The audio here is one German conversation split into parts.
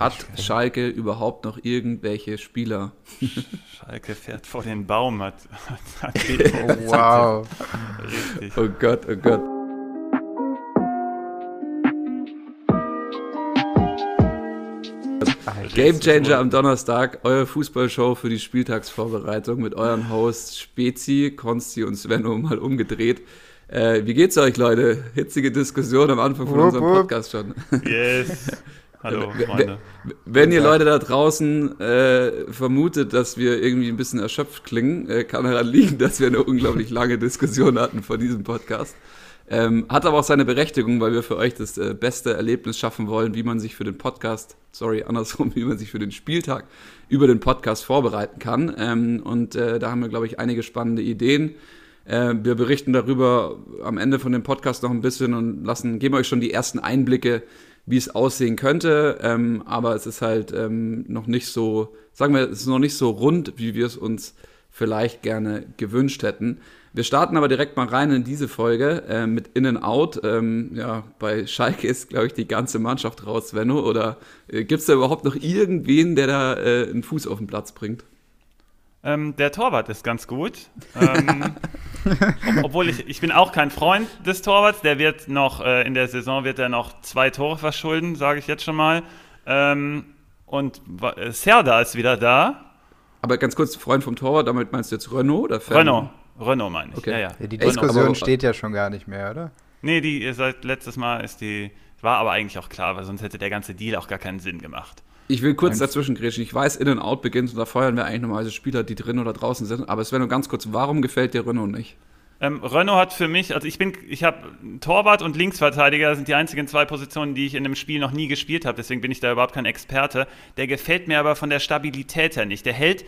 Hat Schalke überhaupt noch irgendwelche Spieler? Schalke fährt vor den Baum, hat, hat, hat Oh, wow. Richtig. Oh Gott, oh Gott. Game Changer am Donnerstag, eure Fußballshow für die Spieltagsvorbereitung mit euren Hosts Spezi, Konsti und Svenno mal umgedreht. Äh, wie geht's euch, Leute? Hitzige Diskussion am Anfang von Wupp, unserem. Podcast schon. Yes. Hallo, Freunde. Wenn ihr Leute da draußen äh, vermutet, dass wir irgendwie ein bisschen erschöpft klingen, äh, kann daran liegen, dass wir eine unglaublich lange Diskussion hatten vor diesem Podcast. Ähm, hat aber auch seine Berechtigung, weil wir für euch das äh, beste Erlebnis schaffen wollen, wie man sich für den Podcast, sorry, andersrum, wie man sich für den Spieltag über den Podcast vorbereiten kann. Ähm, und äh, da haben wir, glaube ich, einige spannende Ideen. Äh, wir berichten darüber am Ende von dem Podcast noch ein bisschen und lassen, geben euch schon die ersten Einblicke, wie es aussehen könnte. Ähm, aber es ist halt ähm, noch nicht so, sagen wir, es ist noch nicht so rund, wie wir es uns vielleicht gerne gewünscht hätten. Wir starten aber direkt mal rein in diese Folge äh, mit In and Out. Ähm, ja, bei Schalke ist, glaube ich, die ganze Mannschaft raus, Svenno. Oder äh, gibt es da überhaupt noch irgendwen, der da äh, einen Fuß auf den Platz bringt? Ähm, der Torwart ist ganz gut. Ähm, ob, obwohl ich, ich bin auch kein Freund des Torwarts. Der wird noch, äh, in der Saison wird er noch zwei Tore verschulden, sage ich jetzt schon mal. Ähm, und äh, Serda ist wieder da. Aber ganz kurz, Freund vom Torwart, damit meinst du jetzt Renault oder Fan? Renault. Renault meine ich. Okay. Ja, ja. Ja, die Diskussion aber- steht ja schon gar nicht mehr, oder? Nee, die ihr seit letztes Mal ist die. War aber eigentlich auch klar, weil sonst hätte der ganze Deal auch gar keinen Sinn gemacht. Ich will kurz dazwischen grätschen. Ich weiß, In and Out beginnt und da feuern wir eigentlich normalerweise Spieler, die drin oder draußen sind. Aber es wäre nur ganz kurz, warum gefällt dir Renault nicht? Ähm, Renault hat für mich, also ich bin, ich habe Torwart und Linksverteidiger sind die einzigen zwei Positionen, die ich in einem Spiel noch nie gespielt habe. Deswegen bin ich da überhaupt kein Experte. Der gefällt mir aber von der Stabilität her nicht. Der hält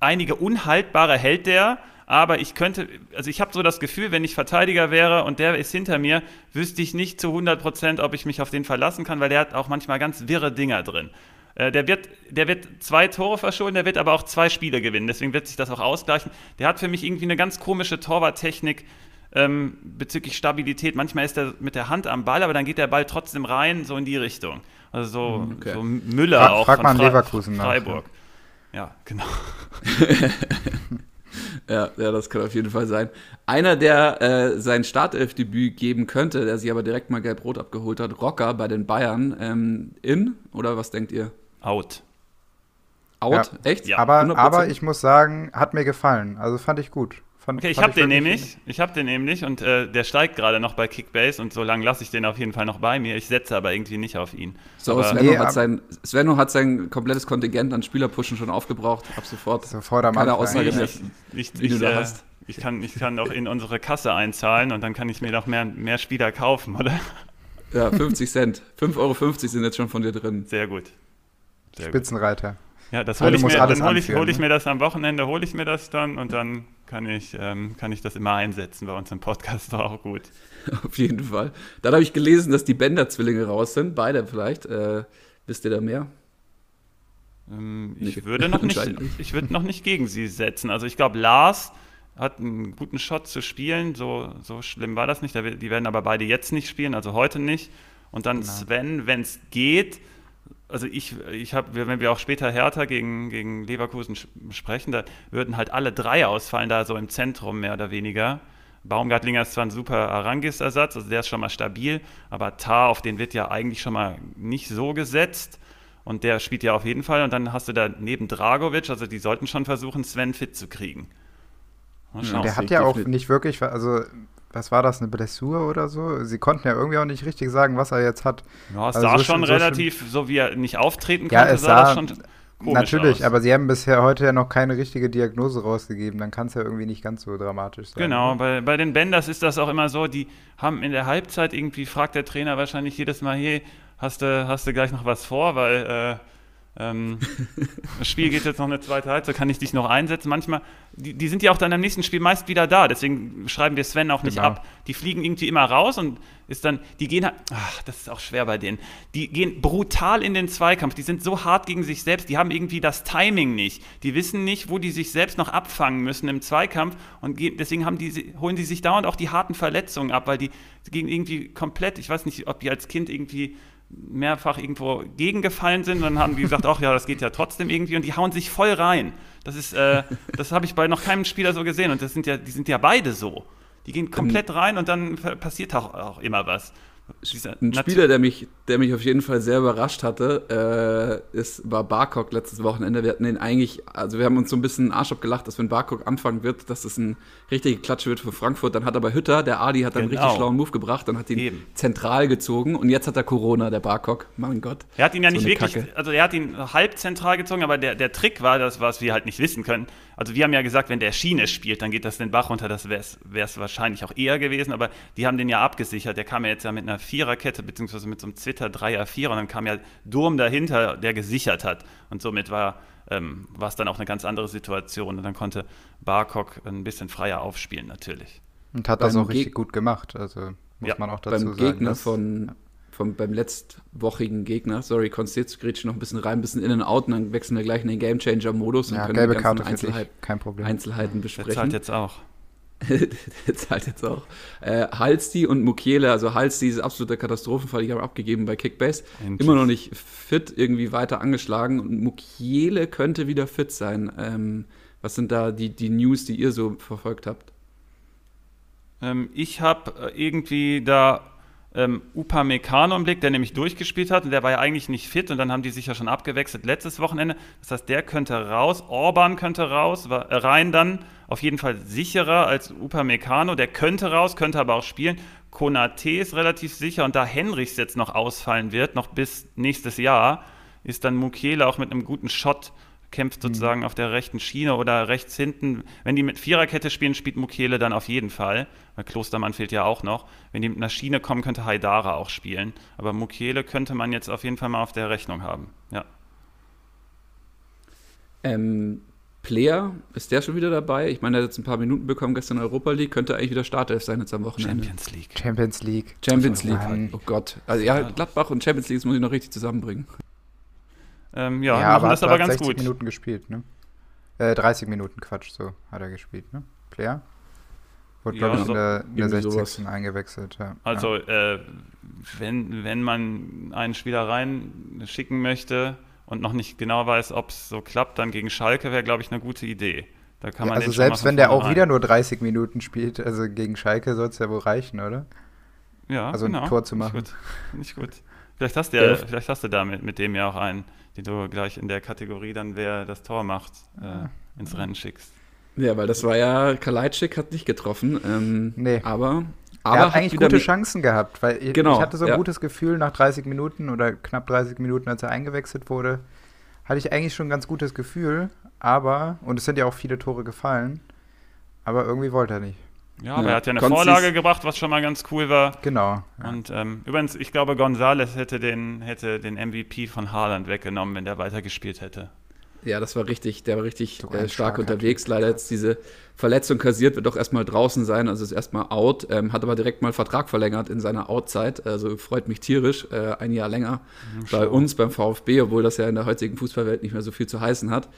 einige unhaltbare hält der, aber ich könnte, also ich habe so das Gefühl, wenn ich Verteidiger wäre und der ist hinter mir, wüsste ich nicht zu 100 Prozent, ob ich mich auf den verlassen kann, weil der hat auch manchmal ganz wirre Dinger drin. Äh, Der wird, der wird zwei Tore verschulden, der wird aber auch zwei Spiele gewinnen. Deswegen wird sich das auch ausgleichen. Der hat für mich irgendwie eine ganz komische Torwarttechnik ähm, bezüglich Stabilität. Manchmal ist er mit der Hand am Ball, aber dann geht der Ball trotzdem rein, so in die Richtung. Also so, okay. so Müller Frag- auch frag von mal Fre- Leverkusen nach, Freiburg. Ja, genau. Ja, ja, das kann auf jeden Fall sein. Einer, der äh, sein Startelfdebüt geben könnte, der sich aber direkt mal gelb-rot abgeholt hat, Rocker bei den Bayern, ähm, in, oder was denkt ihr? Out. Out? Ja. Echt? Ja. Aber, 100%? aber ich muss sagen, hat mir gefallen. Also fand ich gut. Fand, Okay, ich habe den nämlich. Ich habe den nämlich und äh, der steigt gerade noch bei Kickbase und so lange lasse ich den auf jeden Fall noch bei mir. Ich setze aber irgendwie nicht auf ihn. So, aber, Svenno, Nee, hat sein, Svenno hat sein komplettes Kontingent an Spielerpushen schon aufgebraucht, ab sofort. Sofort am Keine Anfang. Aussage ich, mehr. ich, wie du ich, da äh, hast. ich, kann, ich kann auch in unsere Kasse einzahlen und dann kann ich mir noch mehr, mehr Spieler kaufen, oder? Ja, 50 Cent. 5,50 Euro sind jetzt schon von dir drin. Sehr gut. Sehr gut. Spitzenreiter. Ja, das Ja, hole ich, mir, dann hol ich, hol ich ne? mir das am Wochenende, hole ich mir das dann und dann kann ich, ähm, kann ich das immer einsetzen bei uns im Podcast. War auch gut. Auf jeden Fall. Dann habe ich gelesen, dass die Bender-Zwillinge raus sind. Beide vielleicht. Äh, wisst ihr da mehr? Ähm, Nicht. ich würde noch nicht, ich würde noch nicht gegen sie setzen. Also ich glaube, Lars hat einen guten Shot zu spielen. So, so schlimm war das nicht. Die werden aber beide jetzt nicht spielen, also heute nicht. Und dann Genau. Sven, wenn es geht. Also ich, ich habe, wenn wir auch später Hertha gegen, gegen Leverkusen sprechen, da würden halt alle drei ausfallen, da so im Zentrum mehr oder weniger. Baumgartlinger ist zwar ein super Arangis-Ersatz, also der ist schon mal stabil, aber Tar, auf den wird ja eigentlich schon mal nicht so gesetzt. Und der spielt ja auf jeden Fall. Und dann hast du da neben Dragovic, also die sollten schon versuchen, Sven fit zu kriegen. Mal Ja. Der hat ja auch nicht wirklich, also was war das, eine Blessur oder so? Sie konnten ja irgendwie auch nicht richtig sagen, was er jetzt hat. ja, es also sah so schon so relativ, so wie er nicht auftreten Ja, konnte, es sah, das sah schon komisch Natürlich, aus. aber sie haben bisher heute ja noch keine richtige Diagnose rausgegeben, dann kann es ja irgendwie nicht ganz so dramatisch sein. Genau, bei, bei den Benders ist das auch immer so, die haben in der Halbzeit irgendwie, fragt der Trainer wahrscheinlich jedes Mal, hey, hast du, hast du gleich noch was vor, weil äh, ähm, das Spiel geht jetzt noch eine zweite Halbzeit, kann ich dich noch einsetzen. Manchmal, die, die sind ja auch dann am nächsten Spiel meist wieder da, deswegen schreiben wir Sven auch nicht Genau. ab. Die fliegen irgendwie immer raus und ist dann, die gehen halt, ach, das ist auch schwer bei denen, die gehen brutal in den Zweikampf, die sind so hart gegen sich selbst, die haben irgendwie das Timing nicht, die wissen nicht, wo die sich selbst noch abfangen müssen im Zweikampf und gehen, deswegen haben die, holen die sich dauernd auch die harten Verletzungen ab, weil die gehen irgendwie komplett, ich weiß nicht, ob die als Kind irgendwie mehrfach irgendwo gegengefallen sind. Dann haben die gesagt, ach ja, das geht ja trotzdem irgendwie. Und die hauen sich voll rein. Das ist, äh, das habe ich bei noch keinem Spieler so gesehen. Und das sind ja, die sind ja beide so. Die gehen komplett rein und dann passiert auch, auch immer was. Ein Spieler, der mich, der mich auf jeden Fall sehr überrascht hatte, äh, ist, war Barcock letztes Wochenende. Wir hatten den eigentlich, also wir haben uns so ein bisschen Arsch abgelacht, dass wenn Barcock anfangen wird, dass das ein richtige Klatsche wird für Frankfurt. Dann hat aber Hütter, der Adi, hat dann genau. einen richtig schlauen Move gebracht und hat ihn Eben. zentral gezogen. Und jetzt hat er Corona, der Barcock. Mein Gott. Er hat ihn ja so nicht wirklich, Kacke. also er hat ihn halb zentral gezogen, aber der, der Trick war, das, was wir halt nicht wissen können. Also wir haben ja gesagt, wenn der Schiene spielt, dann geht das den Bach runter. Das wäre es wahrscheinlich auch eher gewesen, aber die haben den ja abgesichert. Der kam ja jetzt ja mit einer Viererkette, beziehungsweise mit so einem Zwitter Dreier, Vierer und dann kam ja Durm dahinter, der gesichert hat. Und somit war ähm, war es dann auch eine ganz andere Situation. Und dann konnte Barcock ein bisschen freier aufspielen, natürlich. Und hat das auch richtig Geg gut gemacht, also muss ja. man auch dazu beim sagen. Gegner von, vom, beim letztwochigen Gegner, sorry, Konstanz noch ein bisschen rein, ein bisschen in und out und dann wechseln wir gleich in den Gamechanger-Modus und ja, können gelbe die ganzen Einzelheit, kein Problem. Einzelheiten besprechen. Der zahlt jetzt auch. der zahlt jetzt auch. Äh, Halsti und Mukiele, also Halsti ist absoluter Katastrophenfall, ich habe abgegeben bei Kickbase. Immer noch nicht fit, irgendwie weiter angeschlagen und Mukiele könnte wieder fit sein. Ähm, was sind da die, die News, die ihr so verfolgt habt? Ähm, ich habe äh, irgendwie da ähm, Upamecano im Blick, der nämlich durchgespielt hat und der war ja eigentlich nicht fit und dann haben die sich ja schon abgewechselt letztes Wochenende. Das heißt, der könnte raus, Orban könnte raus, war, äh, rein dann auf jeden Fall sicherer als Upamecano, der könnte raus, könnte aber auch spielen. Konate ist relativ sicher und da Henrichs jetzt noch ausfallen wird, noch bis nächstes Jahr, ist dann Mukiele auch mit einem guten Shot kämpft mhm. sozusagen mhm. auf der rechten Schiene oder rechts hinten. Wenn die mit Viererkette spielen, spielt Mukiele dann auf jeden Fall. Weil Klostermann fehlt ja auch noch. Wenn die mit einer Schiene kommen, könnte Haidara auch spielen. Aber Mukiele könnte man jetzt auf jeden Fall mal auf der Rechnung haben. Ja. Ähm, Player, ist der schon wieder dabei? Ich meine, er hat jetzt ein paar Minuten bekommen gestern in Europa League, könnte eigentlich wieder Startelf sein jetzt am Wochenende. Champions League. Champions League. Champions League. Oh Gott. Also ja, Gladbach und Champions League, das muss ich noch richtig zusammenbringen. Ähm, ja, ja machen aber das aber ganz 60 gut. Minuten gespielt, ne? Äh, 30 Minuten, Quatsch, so hat er gespielt, ne? Player? Wurde, ja, glaube ich, so, in der, in der 60. Sowas. eingewechselt, ja. Also, ja. Äh, wenn, wenn man einen Spieler reinschicken möchte und noch nicht genau weiß, ob es so klappt, dann gegen Schalke wäre, glaube ich, eine gute Idee. Da kann man ja, also selbst wenn der auch rein. wieder nur 30 Minuten spielt, also gegen Schalke soll es ja wohl reichen, oder? Ja, also genau. ein Tor zu machen. Nicht gut. Nicht gut. Vielleicht hast du ja, vielleicht hast du da mit, mit dem ja auch einen die du gleich in der Kategorie dann, wer das Tor macht, äh, ins Rennen schickst. Ja, weil das war ja, Kalajdzic hat nicht getroffen. Ähm, nee. Aber, aber er hat eigentlich gute Chancen gehabt, weil ich, genau, ich hatte so ein ja. gutes Gefühl nach 30 Minuten oder knapp 30 Minuten, als er eingewechselt wurde, hatte ich eigentlich schon ein ganz gutes Gefühl, aber, und es sind ja auch viele Tore gefallen, aber irgendwie wollte er nicht. Ja, aber ja, er hat ja eine Vorlage gebracht, was schon mal ganz cool war. Genau. Ja. Und ähm, übrigens, ich glaube, Gonzales hätte den, hätte den MVP von Haaland weggenommen, wenn der weitergespielt hätte. Ja, das war richtig, der war richtig äh, stark unterwegs. Leider jetzt diese Verletzung kassiert, wird doch erstmal draußen sein, also ist erstmal out, ähm, hat aber direkt mal Vertrag verlängert in seiner Outzeit, also freut mich tierisch, äh, ein Jahr länger mhm, bei uns, beim VfB, obwohl das ja in der heutigen Fußballwelt nicht mehr so viel zu heißen hat.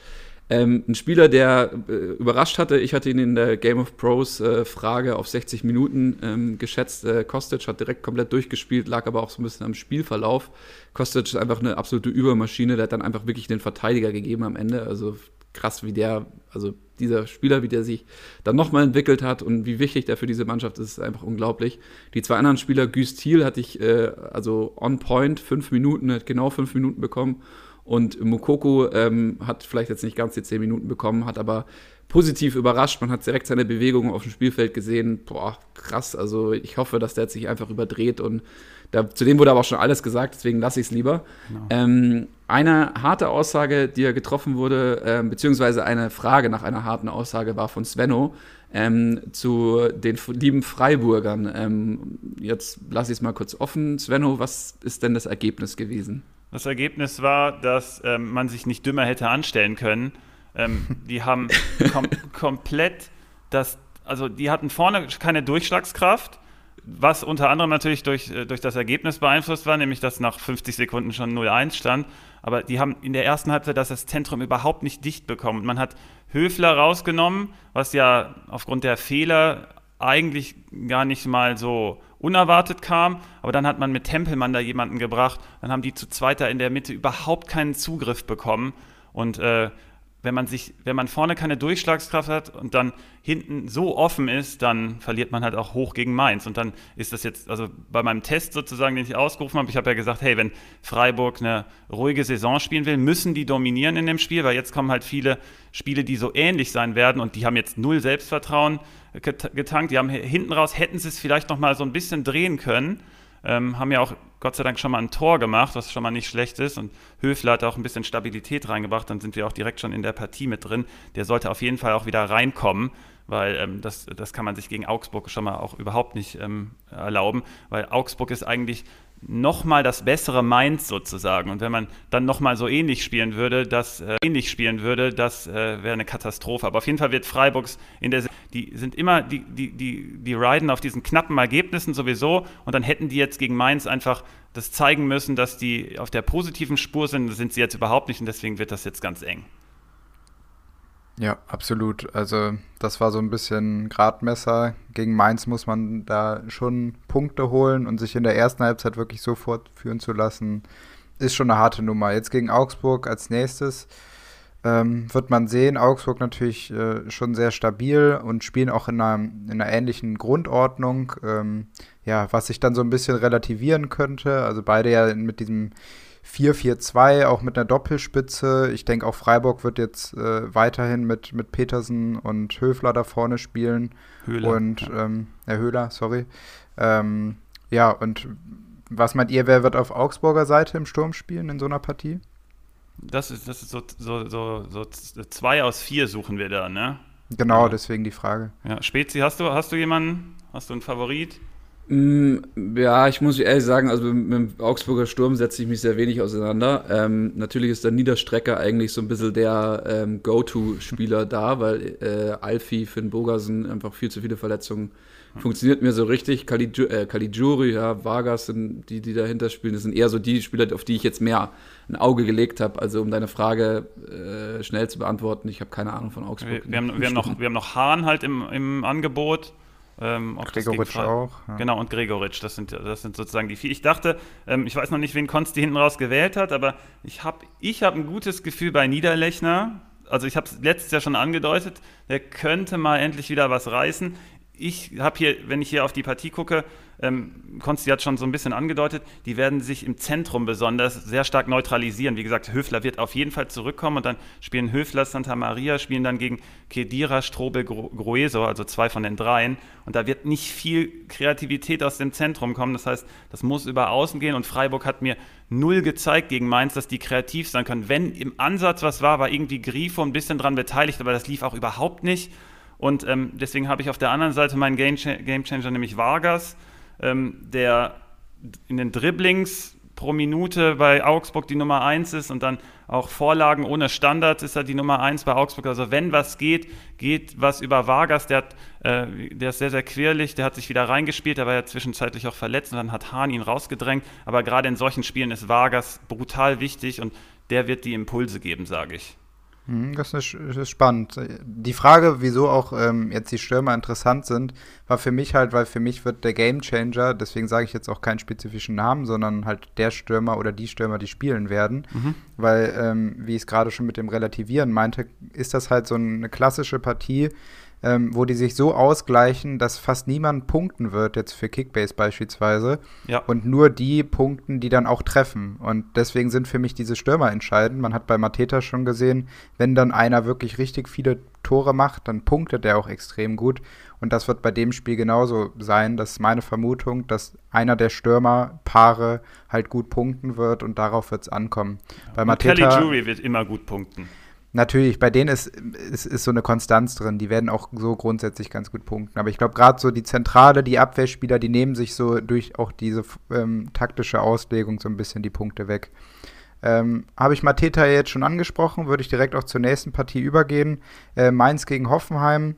Ähm, ein Spieler, der äh, überrascht hatte, ich hatte ihn in der Game of Pros äh, Frage auf 60 Minuten ähm, geschätzt. Äh, Kostic hat direkt komplett durchgespielt, lag aber auch so ein bisschen am Spielverlauf. Kostic ist einfach eine absolute Übermaschine, der hat dann einfach wirklich den Verteidiger gegeben am Ende. Also krass, wie der, also dieser Spieler, wie der sich dann nochmal entwickelt hat und wie wichtig der für diese Mannschaft ist, ist einfach unglaublich. Die zwei anderen Spieler, Güst Thiel hatte ich äh, also on point, fünf Minuten, hat genau fünf Minuten bekommen und Mukoko ähm, hat vielleicht jetzt nicht ganz die zehn Minuten bekommen, hat aber positiv überrascht. Man hat direkt seine Bewegungen auf dem Spielfeld gesehen. Boah, krass. Also ich hoffe, dass der jetzt sich einfach überdreht und da, zu dem wurde aber auch schon alles gesagt, deswegen lasse ich es lieber. Genau. Ähm, eine harte Aussage, die er getroffen wurde, äh, beziehungsweise eine Frage nach einer harten Aussage war von Svenno ähm, zu den lieben Freiburgern. Ähm, jetzt lasse ich es mal kurz offen. Svenno, was ist denn das Ergebnis gewesen? Das Ergebnis war, dass ähm, man sich nicht dümmer hätte anstellen können. Ähm, die haben kom komplett das, also die hatten vorne keine Durchschlagskraft, was unter anderem natürlich durch, äh, durch das Ergebnis beeinflusst war, nämlich dass nach 50 Sekunden schon 0-1 stand. Aber die haben in der ersten Halbzeit das, das Zentrum überhaupt nicht dicht bekommen. Man hat Höfler rausgenommen, was ja aufgrund der Fehler eigentlich gar nicht mal so unerwartet kam, aber dann hat man mit Tempelmann da jemanden gebracht, dann haben die zu zweiter in der Mitte überhaupt keinen Zugriff bekommen. Und äh, wenn man sich, wenn man vorne keine Durchschlagskraft hat und dann hinten so offen ist, dann verliert man halt auch hoch gegen Mainz. Und dann ist das jetzt, also bei meinem Test sozusagen, den ich ausgerufen habe, ich habe ja gesagt, hey, wenn Freiburg eine ruhige Saison spielen will, müssen die dominieren in dem Spiel, weil jetzt kommen halt viele Spiele, die so ähnlich sein werden und die haben jetzt null Selbstvertrauen getankt. Die haben hinten raus, hätten sie es vielleicht noch mal so ein bisschen drehen können ähm, haben ja auch Gott sei Dank schon mal ein Tor gemacht, was schon mal nicht schlecht ist. Und Höfler hat auch ein bisschen Stabilität reingebracht. Dann sind wir auch direkt schon in der Partie mit drin. Der sollte auf jeden Fall auch wieder reinkommen, weil ähm, das, das kann man sich gegen Augsburg schon mal auch überhaupt nicht ähm, erlauben, weil Augsburg ist eigentlich nochmal das bessere Mainz sozusagen. Und wenn man dann nochmal so ähnlich spielen würde, das äh, ähnlich spielen würde, das äh, wäre eine Katastrophe. Aber auf jeden Fall wird Freiburgs in der die sind immer, die, die, die, die riden auf diesen knappen Ergebnissen sowieso und dann hätten die jetzt gegen Mainz einfach das zeigen müssen, dass die auf der positiven Spur sind. Das sind sie jetzt überhaupt nicht und deswegen wird das jetzt ganz eng. Ja, absolut. Also das war so ein bisschen Gradmesser. Gegen Mainz muss man da schon Punkte holen und sich in der ersten Halbzeit wirklich so fortführen zu lassen, ist schon eine harte Nummer. Jetzt gegen Augsburg als nächstes ähm, wird man sehen. Augsburg natürlich äh, schon sehr stabil und spielen auch in einer, in einer ähnlichen Grundordnung. Ähm, ja, was sich dann so ein bisschen relativieren könnte. Also beide ja mit diesem 4-4-2, auch mit einer Doppelspitze. Ich denke, auch Freiburg wird jetzt äh, weiterhin mit, mit Petersen und Höfler da vorne spielen. Höhler. Und, ähm, ja, Höhler, sorry. Ähm, ja, und was meint ihr, wer wird auf Augsburger Seite im Sturm spielen in so einer Partie? Das ist, das ist so, so, so, so zwei aus vier suchen wir da, ne? Genau, ja. deswegen die Frage. Ja, Spezi, hast du, hast du jemanden? Hast du einen Favorit? Mm, ja, ich muss ehrlich sagen, also mit, dem Augsburger Sturm setze ich mich sehr wenig auseinander. Ähm, natürlich ist der Niederstrecker eigentlich so ein bisschen der ähm, Go-To-Spieler da, weil äh, Alfie, Finn Bogersen einfach viel zu viele Verletzungen funktioniert mir so richtig. Caligiuri, äh, ja, Vargas sind die, die dahinter spielen. Das sind eher so die Spieler, auf die ich jetzt mehr ein Auge gelegt habe. Also um deine Frage äh, schnell zu beantworten, ich habe keine Ahnung von Augsburg. Wir, wir, haben, wir haben, noch, wir haben noch Hahn halt im, im Angebot. Ähm, Gregoritsch auch. Ja. Genau, und Gregoritsch, das sind, das sind sozusagen die vier. Ich dachte, ähm, ich weiß noch nicht, wen Konsti hinten raus gewählt hat, aber ich habe ich hab ein gutes Gefühl bei Niederlechner. Also ich habe es letztes Jahr schon angedeutet, der könnte mal endlich wieder was reißen ich habe hier, wenn ich hier auf die Partie gucke, ähm, Konsti hat schon so ein bisschen angedeutet, die werden sich im Zentrum besonders sehr stark neutralisieren. Wie gesagt, Höfler wird auf jeden Fall zurückkommen und dann spielen Höfler, Santa Maria, spielen dann gegen Kedira, Strobel, Grueso, also zwei von den dreien. Und da wird nicht viel Kreativität aus dem Zentrum kommen. Das heißt, das muss über Außen gehen und Freiburg hat mir null gezeigt gegen Mainz, dass die kreativ sein können. Wenn im Ansatz was war, war irgendwie Grifo ein bisschen dran beteiligt, aber das lief auch überhaupt nicht. Und ähm, deswegen habe ich auf der anderen Seite meinen Game, Changer, nämlich Vargas, ähm, der in den Dribblings pro Minute bei Augsburg die Nummer 1 ist und dann auch Vorlagen ohne Standard ist er die Nummer 1 bei Augsburg. Also wenn was geht, geht was über Vargas. Der, hat, äh, der ist sehr, sehr quirlig, der hat sich wieder reingespielt, der war ja zwischenzeitlich auch verletzt und dann hat Hahn ihn rausgedrängt. Aber gerade in solchen Spielen ist Vargas brutal wichtig und der wird die Impulse geben, sage ich. Hm, das ist, das ist, spannend. Die Frage, wieso auch ähm, jetzt die Stürmer interessant sind, war für mich halt, weil für mich wird der Game Changer, deswegen sage ich jetzt auch keinen spezifischen Namen, sondern halt der Stürmer oder die Stürmer, die spielen werden. Mhm. Weil, ähm, wie ich es gerade schon mit dem Relativieren meinte, ist das halt so eine klassische Partie, ähm, wo die sich so ausgleichen, dass fast niemand punkten wird, jetzt für Kickbase beispielsweise. Ja. Und nur die punkten, die dann auch treffen. Und deswegen sind für mich diese Stürmer entscheidend. Man hat bei Mateta schon gesehen, wenn dann einer wirklich richtig viele Tore macht, dann punktet er auch extrem gut. Und das wird bei dem Spiel genauso sein. Das ist meine Vermutung, dass einer der Stürmerpaare halt gut punkten wird und darauf wird es ankommen. Bei Mateta, Kelly Jury wird immer gut punkten. Natürlich, bei denen ist, ist, ist so eine Konstanz drin. Die werden auch so grundsätzlich ganz gut punkten. Aber ich glaube, gerade so die Zentrale, die Abwehrspieler, die nehmen sich so durch auch diese ähm, taktische Auslegung so ein bisschen die Punkte weg. Ähm, Habe ich Mateta jetzt schon angesprochen, würde ich direkt auch zur nächsten Partie übergehen. Äh, Mainz gegen Hoffenheim.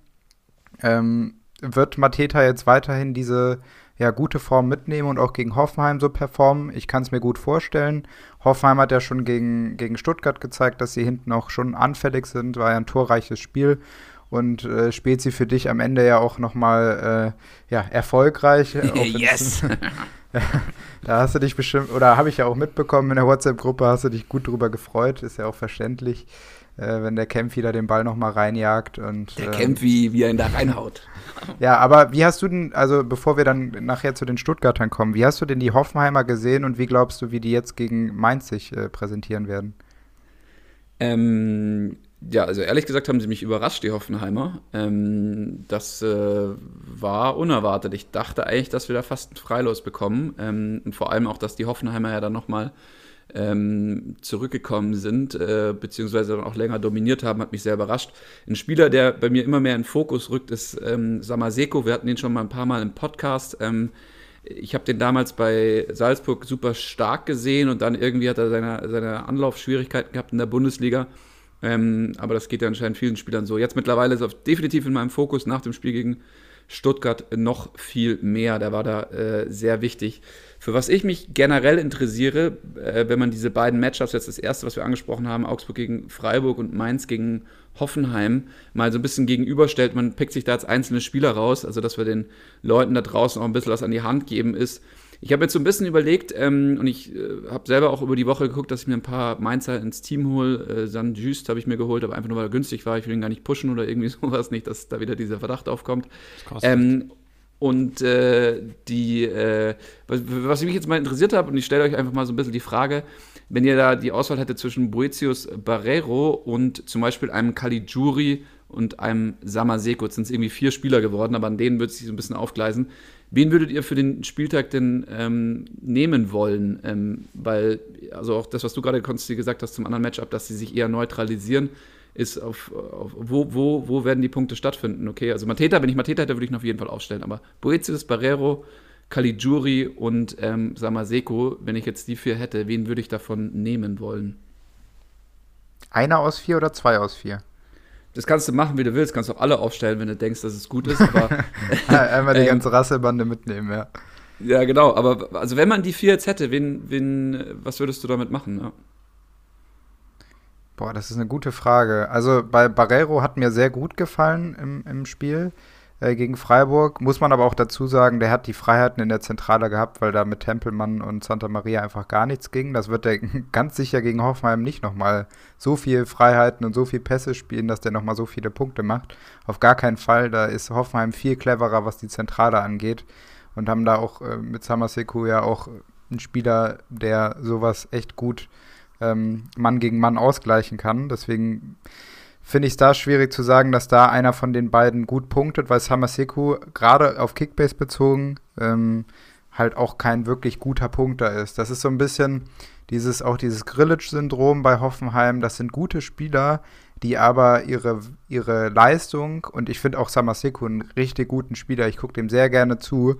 Ähm, wird Mateta jetzt weiterhin diese ja, gute Form mitnehmen und auch gegen Hoffenheim so performen. Ich kann es mir gut vorstellen. Hoffenheim hat ja schon gegen, gegen Stuttgart gezeigt, dass sie hinten auch schon anfällig sind, war ja ein torreiches Spiel. und äh, Spezi für dich am Ende ja auch nochmal äh, ja, erfolgreich. yes! da hast du dich bestimmt, oder habe ich ja auch mitbekommen in der WhatsApp-Gruppe, hast du dich gut drüber gefreut, ist ja auch verständlich, äh, wenn der Kempf wieder den Ball nochmal reinjagt. Und, der Kempf, wie, wie er ihn da reinhaut. Ja, aber wie hast du denn, also bevor wir dann nachher zu den Stuttgartern kommen, wie hast du denn die Hoffenheimer gesehen und wie glaubst du, wie die jetzt gegen Mainz sich äh, präsentieren werden? Ähm, ja, also ehrlich gesagt haben sie mich überrascht, die Hoffenheimer. Ähm, das äh, war unerwartet. Ich dachte eigentlich, dass wir da fast ein Freilos bekommen. Ähm, und vor allem auch, dass die Hoffenheimer ja dann nochmal ähm, zurückgekommen sind, äh, beziehungsweise dann auch länger dominiert haben, hat mich sehr überrascht. Ein Spieler, der bei mir immer mehr in den Fokus rückt, ist ähm, Samaseko. Wir hatten ihn schon mal ein paar Mal im Podcast. Ähm, ich habe den damals bei Salzburg super stark gesehen und dann irgendwie hat er seine, seine Anlaufschwierigkeiten gehabt in der Bundesliga. Ähm, aber das geht ja anscheinend vielen Spielern so. Jetzt mittlerweile ist er definitiv in meinem Fokus nach dem Spiel gegen Stuttgart noch viel mehr. Der war da äh, sehr wichtig. Für was ich mich generell interessiere, äh, wenn man diese beiden Matchups, jetzt das erste, was wir angesprochen haben, Augsburg gegen Freiburg und Mainz gegen Hoffenheim, mal so ein bisschen gegenüberstellt, man pickt sich da als einzelne Spieler raus, also dass wir den Leuten da draußen auch ein bisschen was an die Hand geben, ist, ich habe jetzt so ein bisschen überlegt ähm, und ich äh, habe selber auch über die Woche geguckt, dass ich mir ein paar Mainzer ins Team hole. Äh, San Just habe ich mir geholt, aber einfach nur, weil er günstig war. Ich will ihn gar nicht pushen oder irgendwie sowas, nicht, dass da wieder dieser Verdacht aufkommt. Ähm, und äh, die, äh, was, was, mich jetzt mal interessiert hat, und ich stelle euch einfach mal so ein bisschen die Frage, wenn ihr da die Auswahl hättet zwischen Boetius Barrero und zum Beispiel einem Caligiuri und einem Samaseko, jetzt sind es irgendwie vier Spieler geworden, aber an denen würde es sich so ein bisschen aufgleisen. Wen würdet ihr für den Spieltag denn ähm, nehmen wollen? Ähm, weil, also auch das, was du gerade Konsti gesagt hast zum anderen Matchup, dass sie sich eher neutralisieren, ist auf, auf, wo, wo, wo werden die Punkte stattfinden? Okay, also Mateta, wenn ich Mateta hätte, würde ich ihn auf jeden Fall aufstellen. Aber Boetius, Barrero, Caligiuri und ähm, Samaseko, wenn ich jetzt die vier hätte, wen würde ich davon nehmen wollen? Einer aus vier oder zwei aus vier? das kannst du machen, wie du willst, kannst auch alle aufstellen, wenn du denkst, dass es gut ist. Aber, Einmal die ähm, ganze Rassebande mitnehmen, ja. Ja, genau. Aber also wenn man die vier jetzt hätte, wen, wen, was würdest du damit machen? Ja? Boah, das ist eine gute Frage. Also bei Barrero hat mir sehr gut gefallen im, im Spiel. Äh, gegen Freiburg. Muss man aber auch dazu sagen, der hat die Freiheiten in der Zentrale gehabt, weil da mit Tempelmann und Santa Maria einfach gar nichts ging. Das wird er ganz sicher gegen Hoffenheim nicht nochmal so viel Freiheiten und so viel Pässe spielen, dass der nochmal so viele Punkte macht. Auf gar keinen Fall. Da ist Hoffenheim viel cleverer, was die Zentrale angeht. Und haben da auch äh, mit Samaseku ja auch einen Spieler, der sowas echt gut ähm, Mann gegen Mann ausgleichen kann. Deswegen finde ich es da schwierig zu sagen, dass da einer von den beiden gut punktet, weil Samaseku gerade auf Kickbase bezogen ähm, halt auch kein wirklich guter Punkter ist. Das ist so ein bisschen dieses auch dieses Grillage-Syndrom bei Hoffenheim. Das sind gute Spieler, die aber ihre, ihre Leistung und ich finde auch Samaseku einen richtig guten Spieler. Ich gucke dem sehr gerne zu,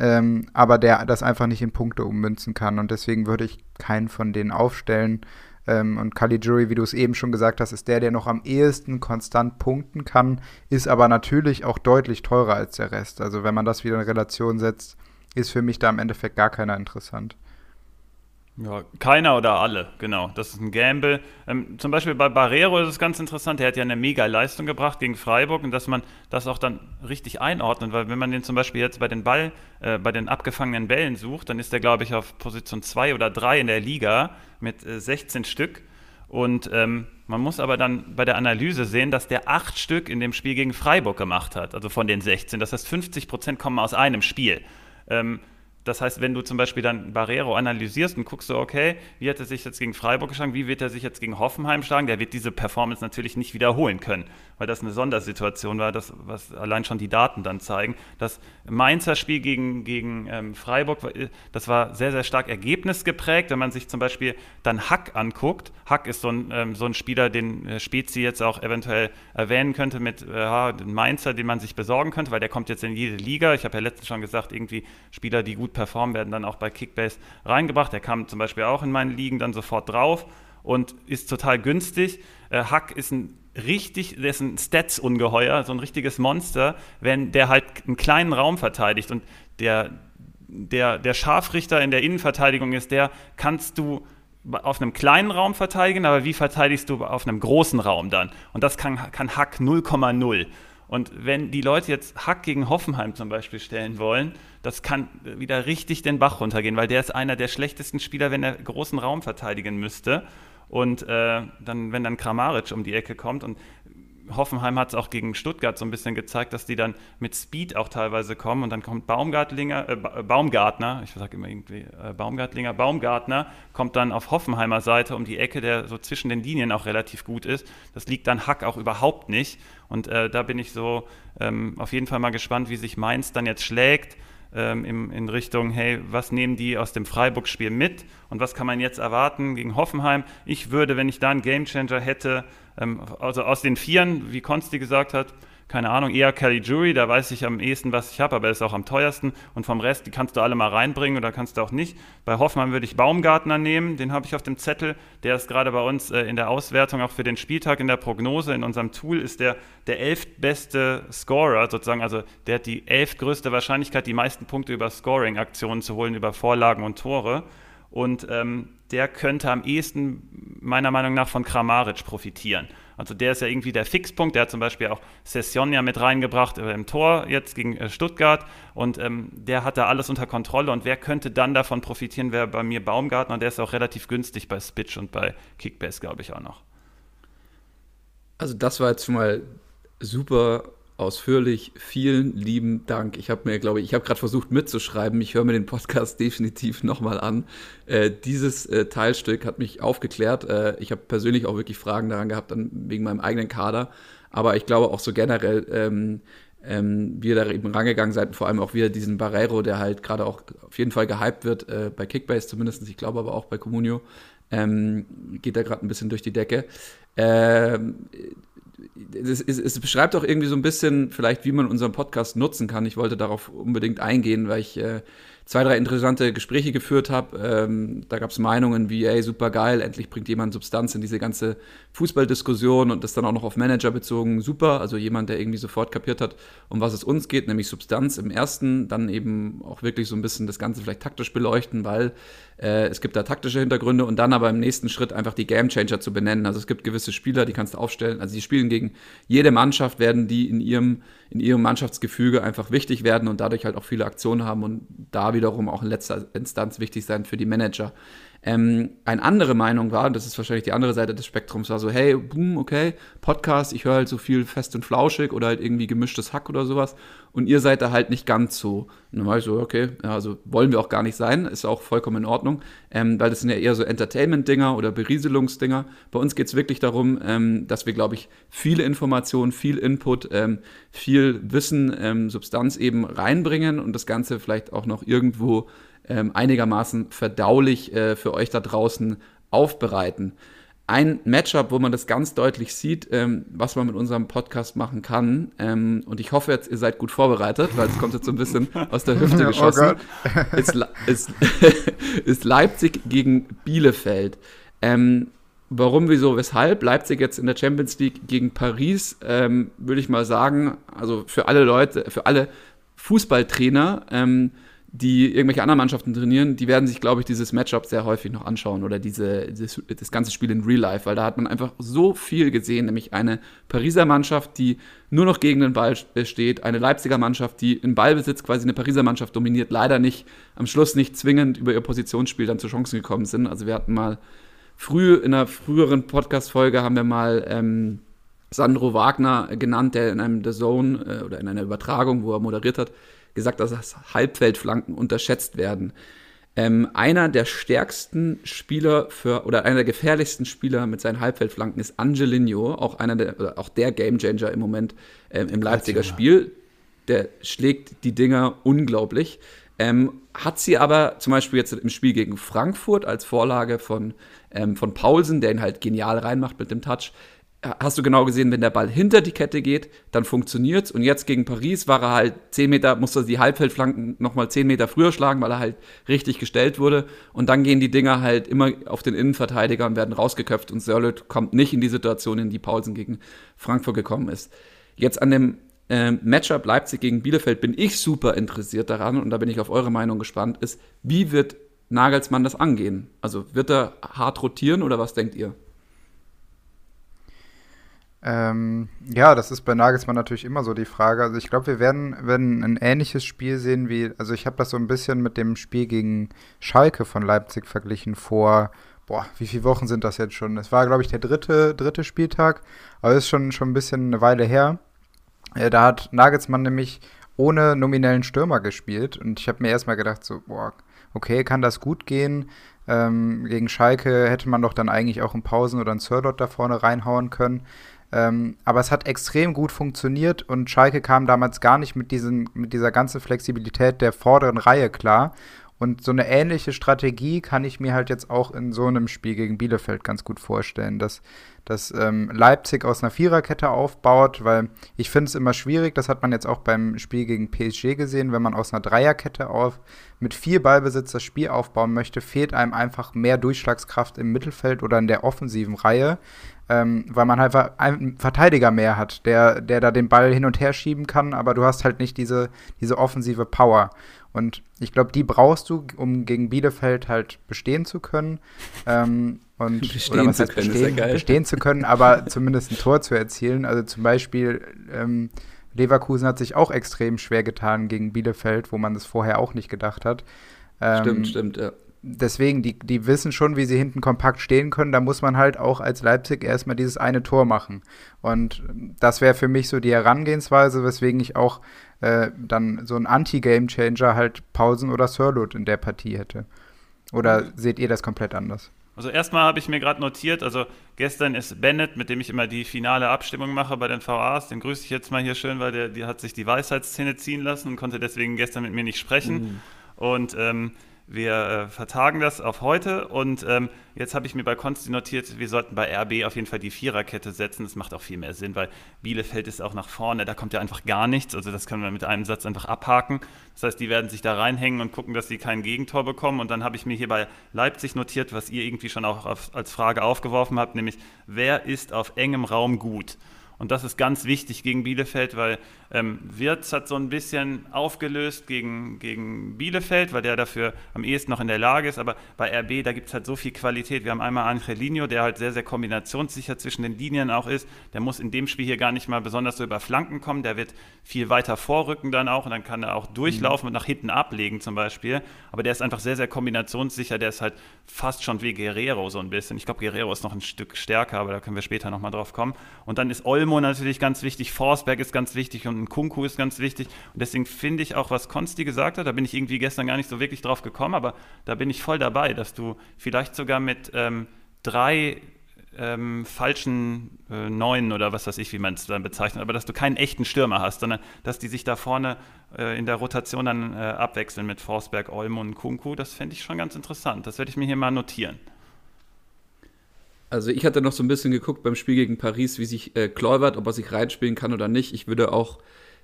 ähm, aber der das einfach nicht in Punkte ummünzen kann und deswegen würde ich keinen von denen aufstellen. Ähm, und Caligiuri, wie du es eben schon gesagt hast, ist der, der noch am ehesten konstant punkten kann, ist aber natürlich auch deutlich teurer als der Rest. Also wenn man das wieder in Relation setzt, ist für mich da im Endeffekt gar keiner interessant. Ja, keiner oder alle, genau. Das ist ein Gamble. Ähm, zum Beispiel bei Barrero ist es ganz interessant, der hat ja eine mega Leistung gebracht gegen Freiburg und dass man das auch dann richtig einordnet, weil wenn man den zum Beispiel jetzt bei den Ball, äh, bei den abgefangenen Bällen sucht, dann ist der, glaube ich, auf Position 2 oder 3 in der Liga mit äh, 16 Stück. Und ähm, man muss aber dann bei der Analyse sehen, dass der acht Stück in dem Spiel gegen Freiburg gemacht hat, also von den 16. Das heißt, 50 Prozent kommen aus einem Spiel. Ähm, das heißt, wenn du zum Beispiel dann Barrero analysierst und guckst so, okay, wie hat er sich jetzt gegen Freiburg geschlagen, wie wird er sich jetzt gegen Hoffenheim schlagen, der wird diese Performance natürlich nicht wiederholen können, weil das eine Sondersituation war, das, was allein schon die Daten dann zeigen. Das Mainzer Spiel gegen, gegen ähm, Freiburg, das war sehr, sehr stark ergebnisgeprägt. Wenn man sich zum Beispiel dann Hack anguckt, Hack ist so ein, ähm, so ein Spieler, den äh, Spezi jetzt auch eventuell erwähnen könnte mit äh, Mainzer, den man sich besorgen könnte, weil der kommt jetzt in jede Liga. Ich habe ja letztens schon gesagt, irgendwie Spieler, die gut gut performen, werden dann auch bei Kickbase reingebracht. Der kam zum Beispiel auch in meinen Ligen dann sofort drauf und ist total günstig. Äh, Hack ist ein richtig, der ist ein Stats-Ungeheuer, so ein richtiges Monster, wenn der halt einen kleinen Raum verteidigt und der, der, der Scharfrichter in der Innenverteidigung ist, der kannst du auf einem kleinen Raum verteidigen, aber wie verteidigst du auf einem großen Raum dann? Und das kann, kann Hack 0,0. Und wenn die Leute jetzt Hack gegen Hoffenheim zum Beispiel stellen wollen, das kann wieder richtig den Bach runtergehen, weil der ist einer der schlechtesten Spieler, wenn er großen Raum verteidigen müsste. Und äh, dann, wenn dann Kramaric um die Ecke kommt und Hoffenheim hat es auch gegen Stuttgart so ein bisschen gezeigt, dass die dann mit Speed auch teilweise kommen und dann kommt Baumgartlinger, äh, Baumgartner, ich sage immer irgendwie äh, Baumgartlinger, Baumgartner kommt dann auf Hoffenheimer Seite um die Ecke, der so zwischen den Linien auch relativ gut ist. Das liegt dann Hack auch überhaupt nicht und äh, da bin ich so ähm, auf jeden Fall mal gespannt, wie sich Mainz dann jetzt schlägt. Ähm, in, in Richtung, hey, was nehmen die aus dem Freiburg-Spiel mit und was kann man jetzt erwarten gegen Hoffenheim? Ich würde, wenn ich da einen Gamechanger hätte, ähm, also aus den Vieren, wie Konsti gesagt hat, keine Ahnung, eher Kelly Jury, da weiß ich am ehesten, was ich habe, aber er ist auch am teuersten. Und vom Rest, die kannst du alle mal reinbringen oder kannst du auch nicht. Bei Hoffmann würde ich Baumgartner nehmen, den habe ich auf dem Zettel. Der ist gerade bei uns äh, in der Auswertung, auch für den Spieltag in der Prognose. In unserem Tool ist der der elftbeste Scorer sozusagen. Also der hat die elftgrößte Wahrscheinlichkeit, die meisten Punkte über Scoring-Aktionen zu holen, über Vorlagen und Tore. Und ähm, der könnte am ehesten meiner Meinung nach von Kramaric profitieren. Also der ist ja irgendwie der Fixpunkt, der hat zum Beispiel auch Session ja mit reingebracht äh, im Tor jetzt gegen äh, Stuttgart. Und ähm, der hat da alles unter Kontrolle. Und wer könnte dann davon profitieren, wäre bei mir Baumgartner. Und der ist auch relativ günstig bei Spitch und bei Kickbase, glaube ich auch noch. Also das war jetzt schon mal super ausführlich. Vielen lieben Dank. Ich habe mir, glaube ich, ich habe gerade versucht mitzuschreiben. Ich höre mir den Podcast definitiv nochmal an. Äh, dieses äh, Teilstück hat mich aufgeklärt. Äh, ich habe persönlich auch wirklich Fragen daran gehabt, dann wegen meinem eigenen Kader. Aber ich glaube auch so generell, ähm, ähm, wie ihr da eben rangegangen seid, vor allem auch wieder diesen Barreiro, der halt gerade auch auf jeden Fall gehypt wird, äh, bei Kickbase zumindest, ich glaube aber auch bei Comunio, ähm, geht da gerade ein bisschen durch die Decke. Es, es, es, beschreibt auch irgendwie so ein bisschen vielleicht, wie man unseren Podcast nutzen kann. Ich wollte darauf unbedingt eingehen, weil ich äh, zwei, drei interessante Gespräche geführt habe. Ähm, da gab es Meinungen wie, ey, super geil, endlich bringt jemand Substanz in diese ganze Fußballdiskussion und das dann auch noch auf Manager bezogen. Super, also jemand, der irgendwie sofort kapiert hat, um was es uns geht, nämlich Substanz im ersten, dann eben auch wirklich so ein bisschen das Ganze vielleicht taktisch beleuchten, weil äh, es gibt da taktische Hintergründe und dann aber im nächsten Schritt einfach die Gamechanger zu benennen. Also es gibt gewisse Spieler, die kannst du aufstellen, also die spielen gegen jede Mannschaft, werden die in ihrem, in ihrem Mannschaftsgefüge einfach wichtig werden und dadurch halt auch viele Aktionen haben und da wiederum auch in letzter Instanz wichtig sein für die Manager. Ähm, eine andere Meinung war, das ist wahrscheinlich die andere Seite des Spektrums, war so, hey, boom, okay, Podcast, ich höre halt so viel fest und flauschig oder halt irgendwie gemischtes Hack oder sowas und ihr seid da halt nicht ganz so. Und dann war ich so, okay, ja, also wollen wir auch gar nicht sein, ist auch vollkommen in Ordnung, ähm, weil das sind ja eher so Entertainment-Dinger oder Berieselungsdinger. Bei uns geht es wirklich darum, ähm, dass wir, glaube ich, viele Informationen, viel Input, ähm, viel Wissen, ähm, Substanz eben reinbringen und das Ganze vielleicht auch noch irgendwo ähm, einigermaßen verdaulich äh, für euch da draußen aufbereiten. Ein Matchup, wo man das ganz deutlich sieht, ähm, was man mit unserem Podcast machen kann. Ähm, und ich hoffe jetzt, ihr seid gut vorbereitet, weil es kommt jetzt so ein bisschen aus der Hüfte oh geschossen. Oh ist, ist, ist, Leipzig gegen Bielefeld. Ähm, warum, wieso, weshalb? Leipzig jetzt in der Champions League gegen Paris, ähm, würde ich mal sagen, also für alle Leute, für alle Fußballtrainer, ähm, die irgendwelche anderen Mannschaften trainieren, die werden sich, glaube ich, dieses Matchup sehr häufig noch anschauen oder diese, dieses, das ganze Spiel in Real Life, weil da hat man einfach so viel gesehen, nämlich eine Pariser Mannschaft, die nur noch gegen den Ball steht, eine Leipziger Mannschaft, die im Ballbesitz quasi eine Pariser Mannschaft dominiert, leider nicht, am Schluss nicht zwingend über ihr Positionsspiel dann zu Chancen gekommen sind. Also wir hatten mal früh, in einer früheren Podcast-Folge haben wir mal ähm, Sandro Wagner genannt, der in einem The Zone äh, oder in einer Übertragung, wo er moderiert hat, gesagt, dass Halbfeldflanken unterschätzt werden. Ähm, einer der stärksten Spieler für oder einer der gefährlichsten Spieler mit seinen Halbfeldflanken ist Angelino, auch einer der auch der Gamechanger im Moment ähm, im Leipziger Spiel. Der schlägt die Dinger unglaublich. Ähm, hat sie aber zum Beispiel jetzt im Spiel gegen Frankfurt als Vorlage von, ähm, von Paulsen, der ihn halt genial reinmacht mit dem Touch, hast du genau gesehen, wenn der Ball hinter die Kette geht, dann funktioniert's. Und jetzt gegen Paris war er halt 10 Meter, musste die Halbfeldflanken nochmal 10 Meter früher schlagen, weil er halt richtig gestellt wurde. Und dann gehen die Dinger halt immer auf den Innenverteidiger und werden rausgeköpft. Und Sörlot kommt nicht in die Situation, in die Paulsen gegen Frankfurt gekommen ist. Jetzt an dem äh, Matchup Leipzig gegen Bielefeld bin ich super interessiert daran und da bin ich auf eure Meinung gespannt, ist, wie wird Nagelsmann das angehen? Also wird er hart rotieren oder was denkt ihr? Ähm, ja, das ist bei Nagelsmann natürlich immer so die Frage. Also ich glaube, wir werden, werden ein ähnliches Spiel sehen wie, also ich habe das so ein bisschen mit dem Spiel gegen Schalke von Leipzig verglichen vor, boah, wie viele Wochen sind das jetzt schon? Es war, glaube ich, der dritte, dritte Spieltag, aber ist schon, schon ein bisschen eine Weile her. Äh, da hat Nagelsmann nämlich ohne nominellen Stürmer gespielt und ich habe mir erstmal gedacht, so, boah, okay, kann das gut gehen? Ähm, gegen Schalke hätte man doch dann eigentlich auch in Pausen oder einen Sirlot da vorne reinhauen können. Ähm, aber es hat extrem gut funktioniert und Schalke kam damals gar nicht mit, diesen, mit dieser ganzen Flexibilität der vorderen Reihe klar. Und so eine ähnliche Strategie kann ich mir halt jetzt auch in so einem Spiel gegen Bielefeld ganz gut vorstellen, dass, dass ähm, Leipzig aus einer Viererkette aufbaut, weil ich finde es immer schwierig, das hat man jetzt auch beim Spiel gegen PSG gesehen, wenn man aus einer Dreierkette auf mit vier Ballbesitz das Spiel aufbauen möchte, fehlt einem einfach mehr Durchschlagskraft im Mittelfeld oder in der offensiven Reihe ähm, weil man halt einen Verteidiger mehr hat, der, der da den Ball hin und her schieben kann, aber du hast halt nicht diese, diese offensive Power. Und ich glaube, die brauchst du, um gegen Bielefeld halt bestehen zu können. Ähm, und, bestehen oder was heißt können, bestehen, ja bestehen zu können, aber zumindest ein Tor zu erzielen. Also zum Beispiel ähm, Leverkusen hat sich auch extrem schwer getan gegen Bielefeld, wo man das vorher auch nicht gedacht hat. Ähm, stimmt, stimmt, ja deswegen, die, die wissen schon, wie sie hinten kompakt stehen können. Da muss man halt auch als Leipzig erstmal dieses eine Tor machen. Und das wäre für mich so die Herangehensweise, weswegen ich auch äh, dann so ein Anti-Game-Changer halt Pausen oder Sirlot in der Partie hätte. Oder mhm. seht ihr das komplett anders? Also erstmal habe ich mir gerade notiert, also gestern ist Bennett, mit dem ich immer die finale Abstimmung mache bei den VAs, den grüße ich jetzt mal hier schön, weil der, der hat sich die Weisheitsszene ziehen lassen und konnte deswegen gestern mit mir nicht sprechen. Mhm. Und ähm, wir äh, vertagen das auf heute und ähm, jetzt habe ich mir bei Konsti notiert, wir sollten bei RB auf jeden Fall die Viererkette setzen. Das macht auch viel mehr Sinn, weil Bielefeld ist auch nach vorne, da kommt ja einfach gar nichts. Also das können wir mit einem Satz einfach abhaken. Das heißt, die werden sich da reinhängen und gucken, dass sie kein Gegentor bekommen. Und dann habe ich mir hier bei Leipzig notiert, was ihr irgendwie schon auch auf, als Frage aufgeworfen habt, nämlich wer ist auf engem Raum gut? Und das ist ganz wichtig gegen Bielefeld, weil ähm, Wirtz hat so ein bisschen aufgelöst gegen, gegen Bielefeld, weil der dafür am ehesten noch in der Lage ist. Aber bei RB, da gibt es halt so viel Qualität. Wir haben einmal Angelino, der halt sehr, sehr kombinationssicher zwischen den Linien auch ist. Der muss in dem Spiel hier gar nicht mal besonders so über Flanken kommen. Der wird viel weiter vorrücken dann auch und dann kann er auch durchlaufen mhm. und nach hinten ablegen zum Beispiel. Aber der ist einfach sehr, sehr kombinationssicher. Der ist halt fast schon wie Guerrero so ein bisschen. Ich glaube, Guerrero ist noch ein Stück stärker, aber da können wir später nochmal drauf kommen. Und dann ist Olmo Olmo natürlich ganz wichtig, Forsberg ist ganz wichtig und ein Kunku ist ganz wichtig. Und deswegen finde ich auch, was Konsti gesagt hat, da bin ich irgendwie gestern gar nicht so wirklich drauf gekommen, aber da bin ich voll dabei, dass du vielleicht sogar mit ähm, drei ähm, falschen äh, Neuen oder was weiß ich, wie man es dann bezeichnet, aber dass du keinen echten Stürmer hast, sondern dass die sich da vorne äh, in der Rotation dann äh, abwechseln mit Forsberg, Olmo und Kunku. Das fände ich schon ganz interessant. Das werde ich mir hier mal notieren. Also ich hatte noch so ein bisschen geguckt beim Spiel gegen Paris, wie sich äh, Kluivert, ob er sich reinspielen kann oder nicht. Ich würde auch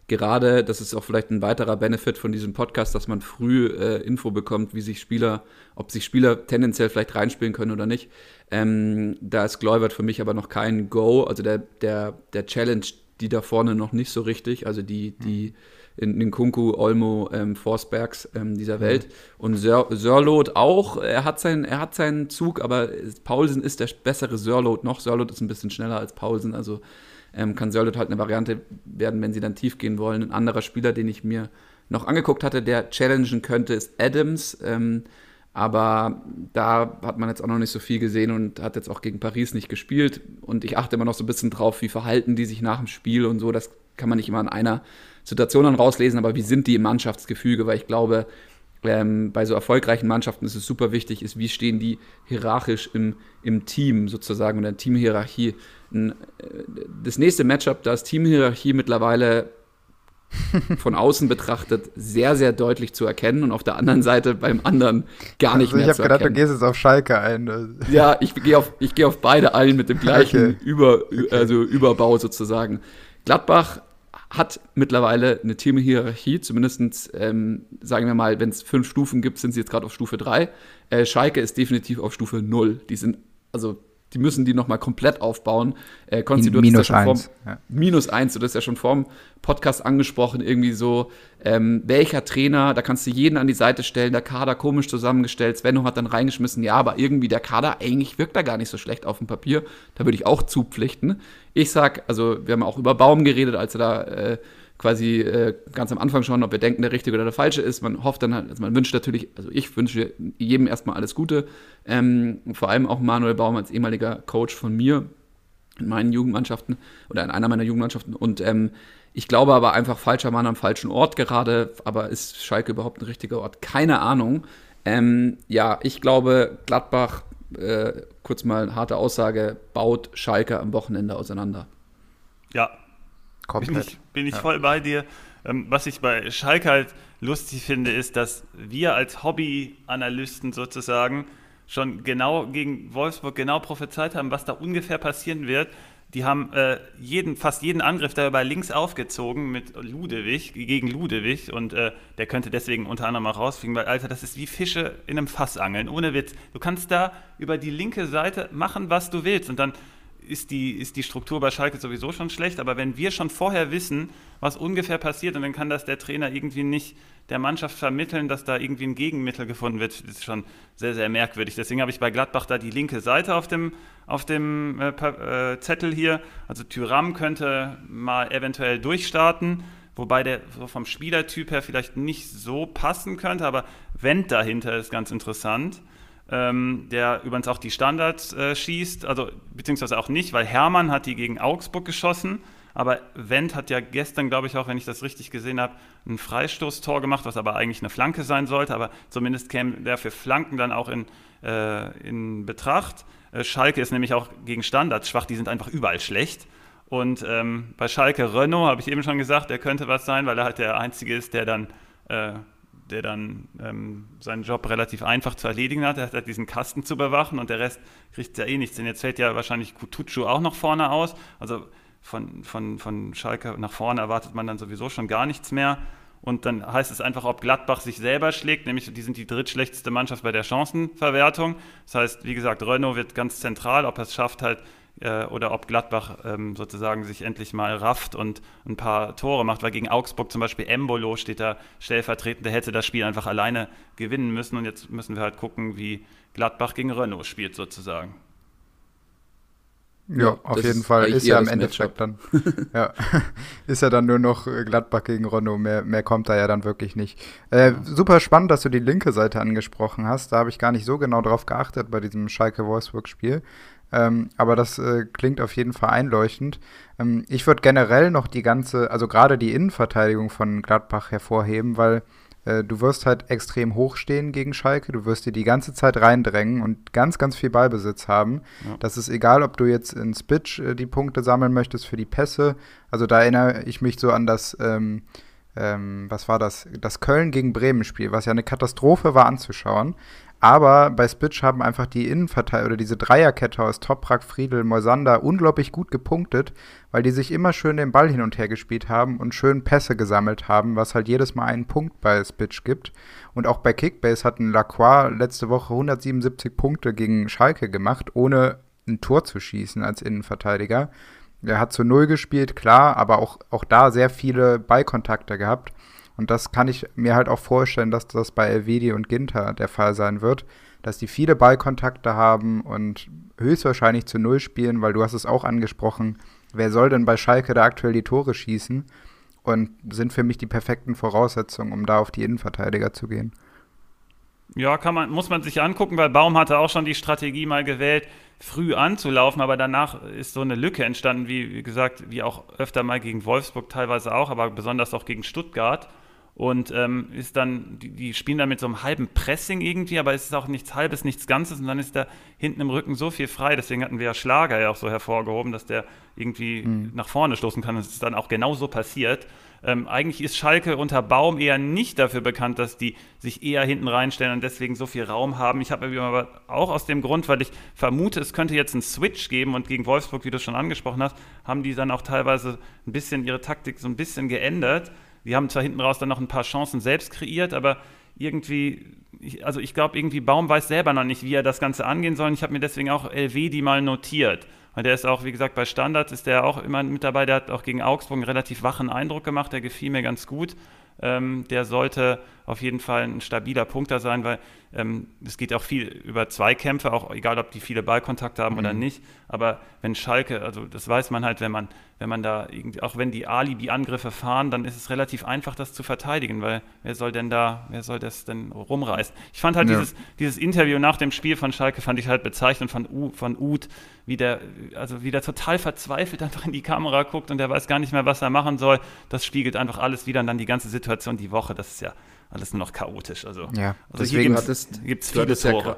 gerade, das ist auch vielleicht ein weiterer Benefit von diesem Podcast, dass man früh äh, Info bekommt, wie sich Spieler, ob sich Spieler tendenziell vielleicht reinspielen können oder nicht. Ähm, da ist Kluivert für mich aber noch kein Go, also der, der, der Challenge, die da vorne noch nicht so richtig, also die, die, mhm in den Kunku, Olmo, ähm, Forsbergs ähm, dieser Welt. Mhm. Und Sör Sörlot auch, er hat, sein, er hat seinen Zug, aber Paulsen ist der bessere Sörlot noch. Sörlot ist ein bisschen schneller als Paulsen, also ähm, kann Sörlot halt eine Variante werden, wenn sie dann tief gehen wollen. Ein anderer Spieler, den ich mir noch angeguckt hatte, der challengen könnte, ist Adams. Ähm, aber da hat man jetzt auch noch nicht so viel gesehen und hat jetzt auch gegen Paris nicht gespielt. Und ich achte immer noch so ein bisschen drauf, wie verhalten die sich nach dem Spiel und so. Das kann man nicht immer an einer Situation dann rauslesen, aber wie sind die im Mannschaftsgefüge? Weil ich glaube, ähm, bei so erfolgreichen Mannschaften ist es super wichtig, ist, wie stehen die hierarchisch im, im Team sozusagen, in der Teamhierarchie. Äh, das nächste Matchup, da ist Teamhierarchie mittlerweile von außen betrachtet sehr, sehr deutlich zu erkennen und auf der anderen Seite beim anderen gar nicht also mehr zu erkennen. Ich habe gedacht, du gehst jetzt auf Schalke ein. Ja, ich gehe auf, geh auf beide ein mit dem gleichen okay. Über, also Überbau sozusagen. Gladbach hat mittlerweile eine Teamhierarchie, zumindest ähm, sagen wir mal, wenn es fünf Stufen gibt, sind sie jetzt gerade auf Stufe 3. Äh, Schalke ist definitiv auf Stufe 0. Die sind, also die müssen die nochmal komplett aufbauen. Äh, Konsti, du minus ja eins. Vorm, ja. Minus eins, du hast ja schon vorm Podcast angesprochen, irgendwie so, ähm, welcher Trainer, da kannst du jeden an die Seite stellen, der Kader komisch zusammengestellt, Svenno hat dann reingeschmissen, ja, aber irgendwie der Kader, eigentlich wirkt er gar nicht so schlecht auf dem Papier, da würde ich auch zupflichten. Ich sag, also wir haben auch über Baum geredet, als er da äh, quasi äh, ganz am Anfang schon, ob wir denken, der richtige oder der falsche ist. Man hofft dann halt, also man wünscht natürlich, also ich wünsche jedem erstmal alles Gute. Ähm, vor allem auch Manuel Baum als ehemaliger Coach von mir in meinen Jugendmannschaften oder in einer meiner Jugendmannschaften. Und ähm, ich glaube aber einfach falscher Mann am falschen Ort gerade. Aber ist Schalke überhaupt ein richtiger Ort? Keine Ahnung. Ähm, ja, ich glaube, Gladbach, äh, kurz mal harte Aussage, baut Schalke am Wochenende auseinander. Ja, Komplett. Bin ich, bin ich ja. voll bei dir. Ähm, was ich bei Schalke halt lustig finde, ist, dass wir als Hobbyanalysten sozusagen schon genau gegen Wolfsburg genau prophezeit haben, was da ungefähr passieren wird. Die haben äh, jeden, fast jeden Angriff da über links aufgezogen mit Ludewig, gegen Ludewig und äh, der könnte deswegen unter anderem auch rausfliegen, weil, Alter, das ist wie Fische in einem Fass angeln, ohne Witz. Du kannst da über die linke Seite machen, was du willst und dann ist die, ist die Struktur bei Schalke sowieso schon schlecht. Aber wenn wir schon vorher wissen, was ungefähr passiert, und dann kann das der Trainer irgendwie nicht der Mannschaft vermitteln, dass da irgendwie ein Gegenmittel gefunden wird, ist schon sehr, sehr merkwürdig. Deswegen habe ich bei Gladbach da die linke Seite auf dem, auf dem äh, äh, Zettel hier. Also Tyram könnte mal eventuell durchstarten, wobei der vom Spielertyp her vielleicht nicht so passen könnte, aber Wendt dahinter ist ganz interessant ähm, der übrigens auch die Standards äh, schießt, also beziehungsweise auch nicht, weil Hermann hat die gegen Augsburg geschossen, aber Wendt hat ja gestern, glaube ich auch, wenn ich das richtig gesehen habe, ein Freistoßtor gemacht, was aber eigentlich eine Flanke sein sollte, aber zumindest käme der für Flanken dann auch in, äh, in Betracht. Äh, Schalke ist nämlich auch gegen Standards schwach, die sind einfach überall schlecht. Und ähm, bei Schalke Renault, habe ich eben schon gesagt, der könnte was sein, weil er halt der Einzige ist, der dann äh, der dann ähm, seinen Job relativ einfach zu erledigen hat. Er hat halt diesen Kasten zu bewachen und der Rest kriegt ja eh nichts. Denn jetzt fällt ja wahrscheinlich Kutucu auch noch vorne aus. Also von, von, von Schalke nach vorne erwartet man dann sowieso schon gar nichts mehr. Und dann heißt es einfach, ob Gladbach sich selber schlägt, nämlich die sind die drittschlechteste Mannschaft bei der Chancenverwertung. Das heißt, wie gesagt, Renault wird ganz zentral, ob er es schafft, halt äh, oder ob Gladbach ähm, sozusagen sich endlich mal rafft und ein paar Tore macht, weil gegen Augsburg zum Beispiel Embolo steht da stellvertretend, der hätte das Spiel einfach alleine gewinnen müssen und jetzt müssen wir halt gucken, wie Gladbach gegen Renault spielt sozusagen. Ja, auf jeden Fall ist ja im Endeffekt dann. ja, ist ja dann nur noch Gladbach gegen Renault. Mehr, mehr kommt da ja dann wirklich nicht. Äh, ja. Super spannend, dass du die linke Seite angesprochen hast. Da habe ich gar nicht so genau drauf geachtet bei diesem Schalke-Wolfsburg-Spiel. Ähm, aber das äh, klingt auf jeden Fall einleuchtend. Ähm, ich würde generell noch die ganze, also gerade die Innenverteidigung von Gladbach hervorheben, weil äh, du wirst halt extrem hoch stehen gegen Schalke, du wirst dir die ganze Zeit reindrängen und ganz, ganz viel Ballbesitz haben. Ja. Das ist egal, ob du jetzt in Spitch äh, die Punkte sammeln möchtest für die Pässe. Also da erinnere ich mich so an das, ähm, ähm was war das? Das Köln gegen Bremen Spiel, was ja eine Katastrophe war anzuschauen. Aber bei Spitch haben einfach die Innenverteidiger oder diese Dreierkette aus Toprak, Friedel, Moisander unglaublich gut gepunktet, weil die sich immer schön den Ball hin und her gespielt haben und schön Pässe gesammelt haben, was halt jedes Mal einen Punkt bei Spitch gibt. Und auch bei Kickbase hatten Lacroix letzte Woche 177 Punkte gegen Schalke gemacht, ohne ein Tor zu schießen als Innenverteidiger. Er hat zu Null gespielt, klar, aber auch, auch da sehr viele Ballkontakte gehabt. Und das kann ich mir halt auch vorstellen, dass das bei Elvedi und Ginter der Fall sein wird, dass die viele Ballkontakte haben und höchstwahrscheinlich zu Null spielen, weil du hast es auch angesprochen, wer soll denn bei Schalke da aktuell die Tore schießen? Und sind für mich die perfekten Voraussetzungen, um da auf die Innenverteidiger zu gehen. Ja, kann man, muss man sich angucken, weil Baum hatte auch schon die Strategie mal gewählt, früh anzulaufen, aber danach ist so eine Lücke entstanden, wie, wie gesagt, wie auch öfter mal gegen Wolfsburg teilweise auch, aber besonders auch gegen Stuttgart und ähm, ist dann, die, die, spielen dann mit so einem halben Pressing irgendwie, aber es ist auch nichts Halbes, nichts Ganzes und dann ist da hinten im Rücken so viel frei. Deswegen hatten wir ja Schlager ja auch so hervorgehoben, dass der irgendwie mhm. nach vorne stoßen kann. Das ist dann auch genau so passiert. Ähm, eigentlich ist Schalke unter Baum eher nicht dafür bekannt, dass die sich eher hinten reinstellen und deswegen so viel Raum haben. Ich habe aber auch aus dem Grund, weil ich vermute, es könnte jetzt einen Switch geben und gegen Wolfsburg, wie du schon angesprochen hast, haben die dann auch teilweise ein bisschen ihre Taktik so ein bisschen geändert. Die haben zwar hinten raus dann noch ein paar Chancen selbst kreiert, aber irgendwie, also ich glaube, irgendwie Baum weiß selber noch nicht, wie er das Ganze angehen soll. Und ich habe mir deswegen auch LW die mal notiert. Und der ist auch, wie gesagt, bei Standards ist der auch immer mit dabei. Der hat auch gegen Augsburg einen relativ wachen Eindruck gemacht. Der gefiel mir ganz gut. Ähm, der sollte auf jeden Fall ein stabiler Punkter sein, weil ähm, es geht auch viel über Zweikämpfe, auch egal, ob die viele Ballkontakte haben mhm. oder nicht. Aber wenn Schalke, also das weiß man halt, wenn man, wenn man da irgendwie, auch wenn die Alibi-Angriffe fahren, dann ist es relativ einfach, das zu verteidigen, weil wer soll denn da, wer soll das denn rumreißen? Ich fand halt ja. dieses, dieses Interview nach dem Spiel von Schalke fand ich halt bezeichnend von, U, von Uth, wie der, also wie der total verzweifelt einfach in die Kamera guckt und der weiß gar nicht mehr, was er machen soll. Das spiegelt einfach alles wieder und dann die ganze Situation die Woche, das ist ja alles nur noch chaotisch. Also, ja, also deswegen gibt es viele Tore. Ja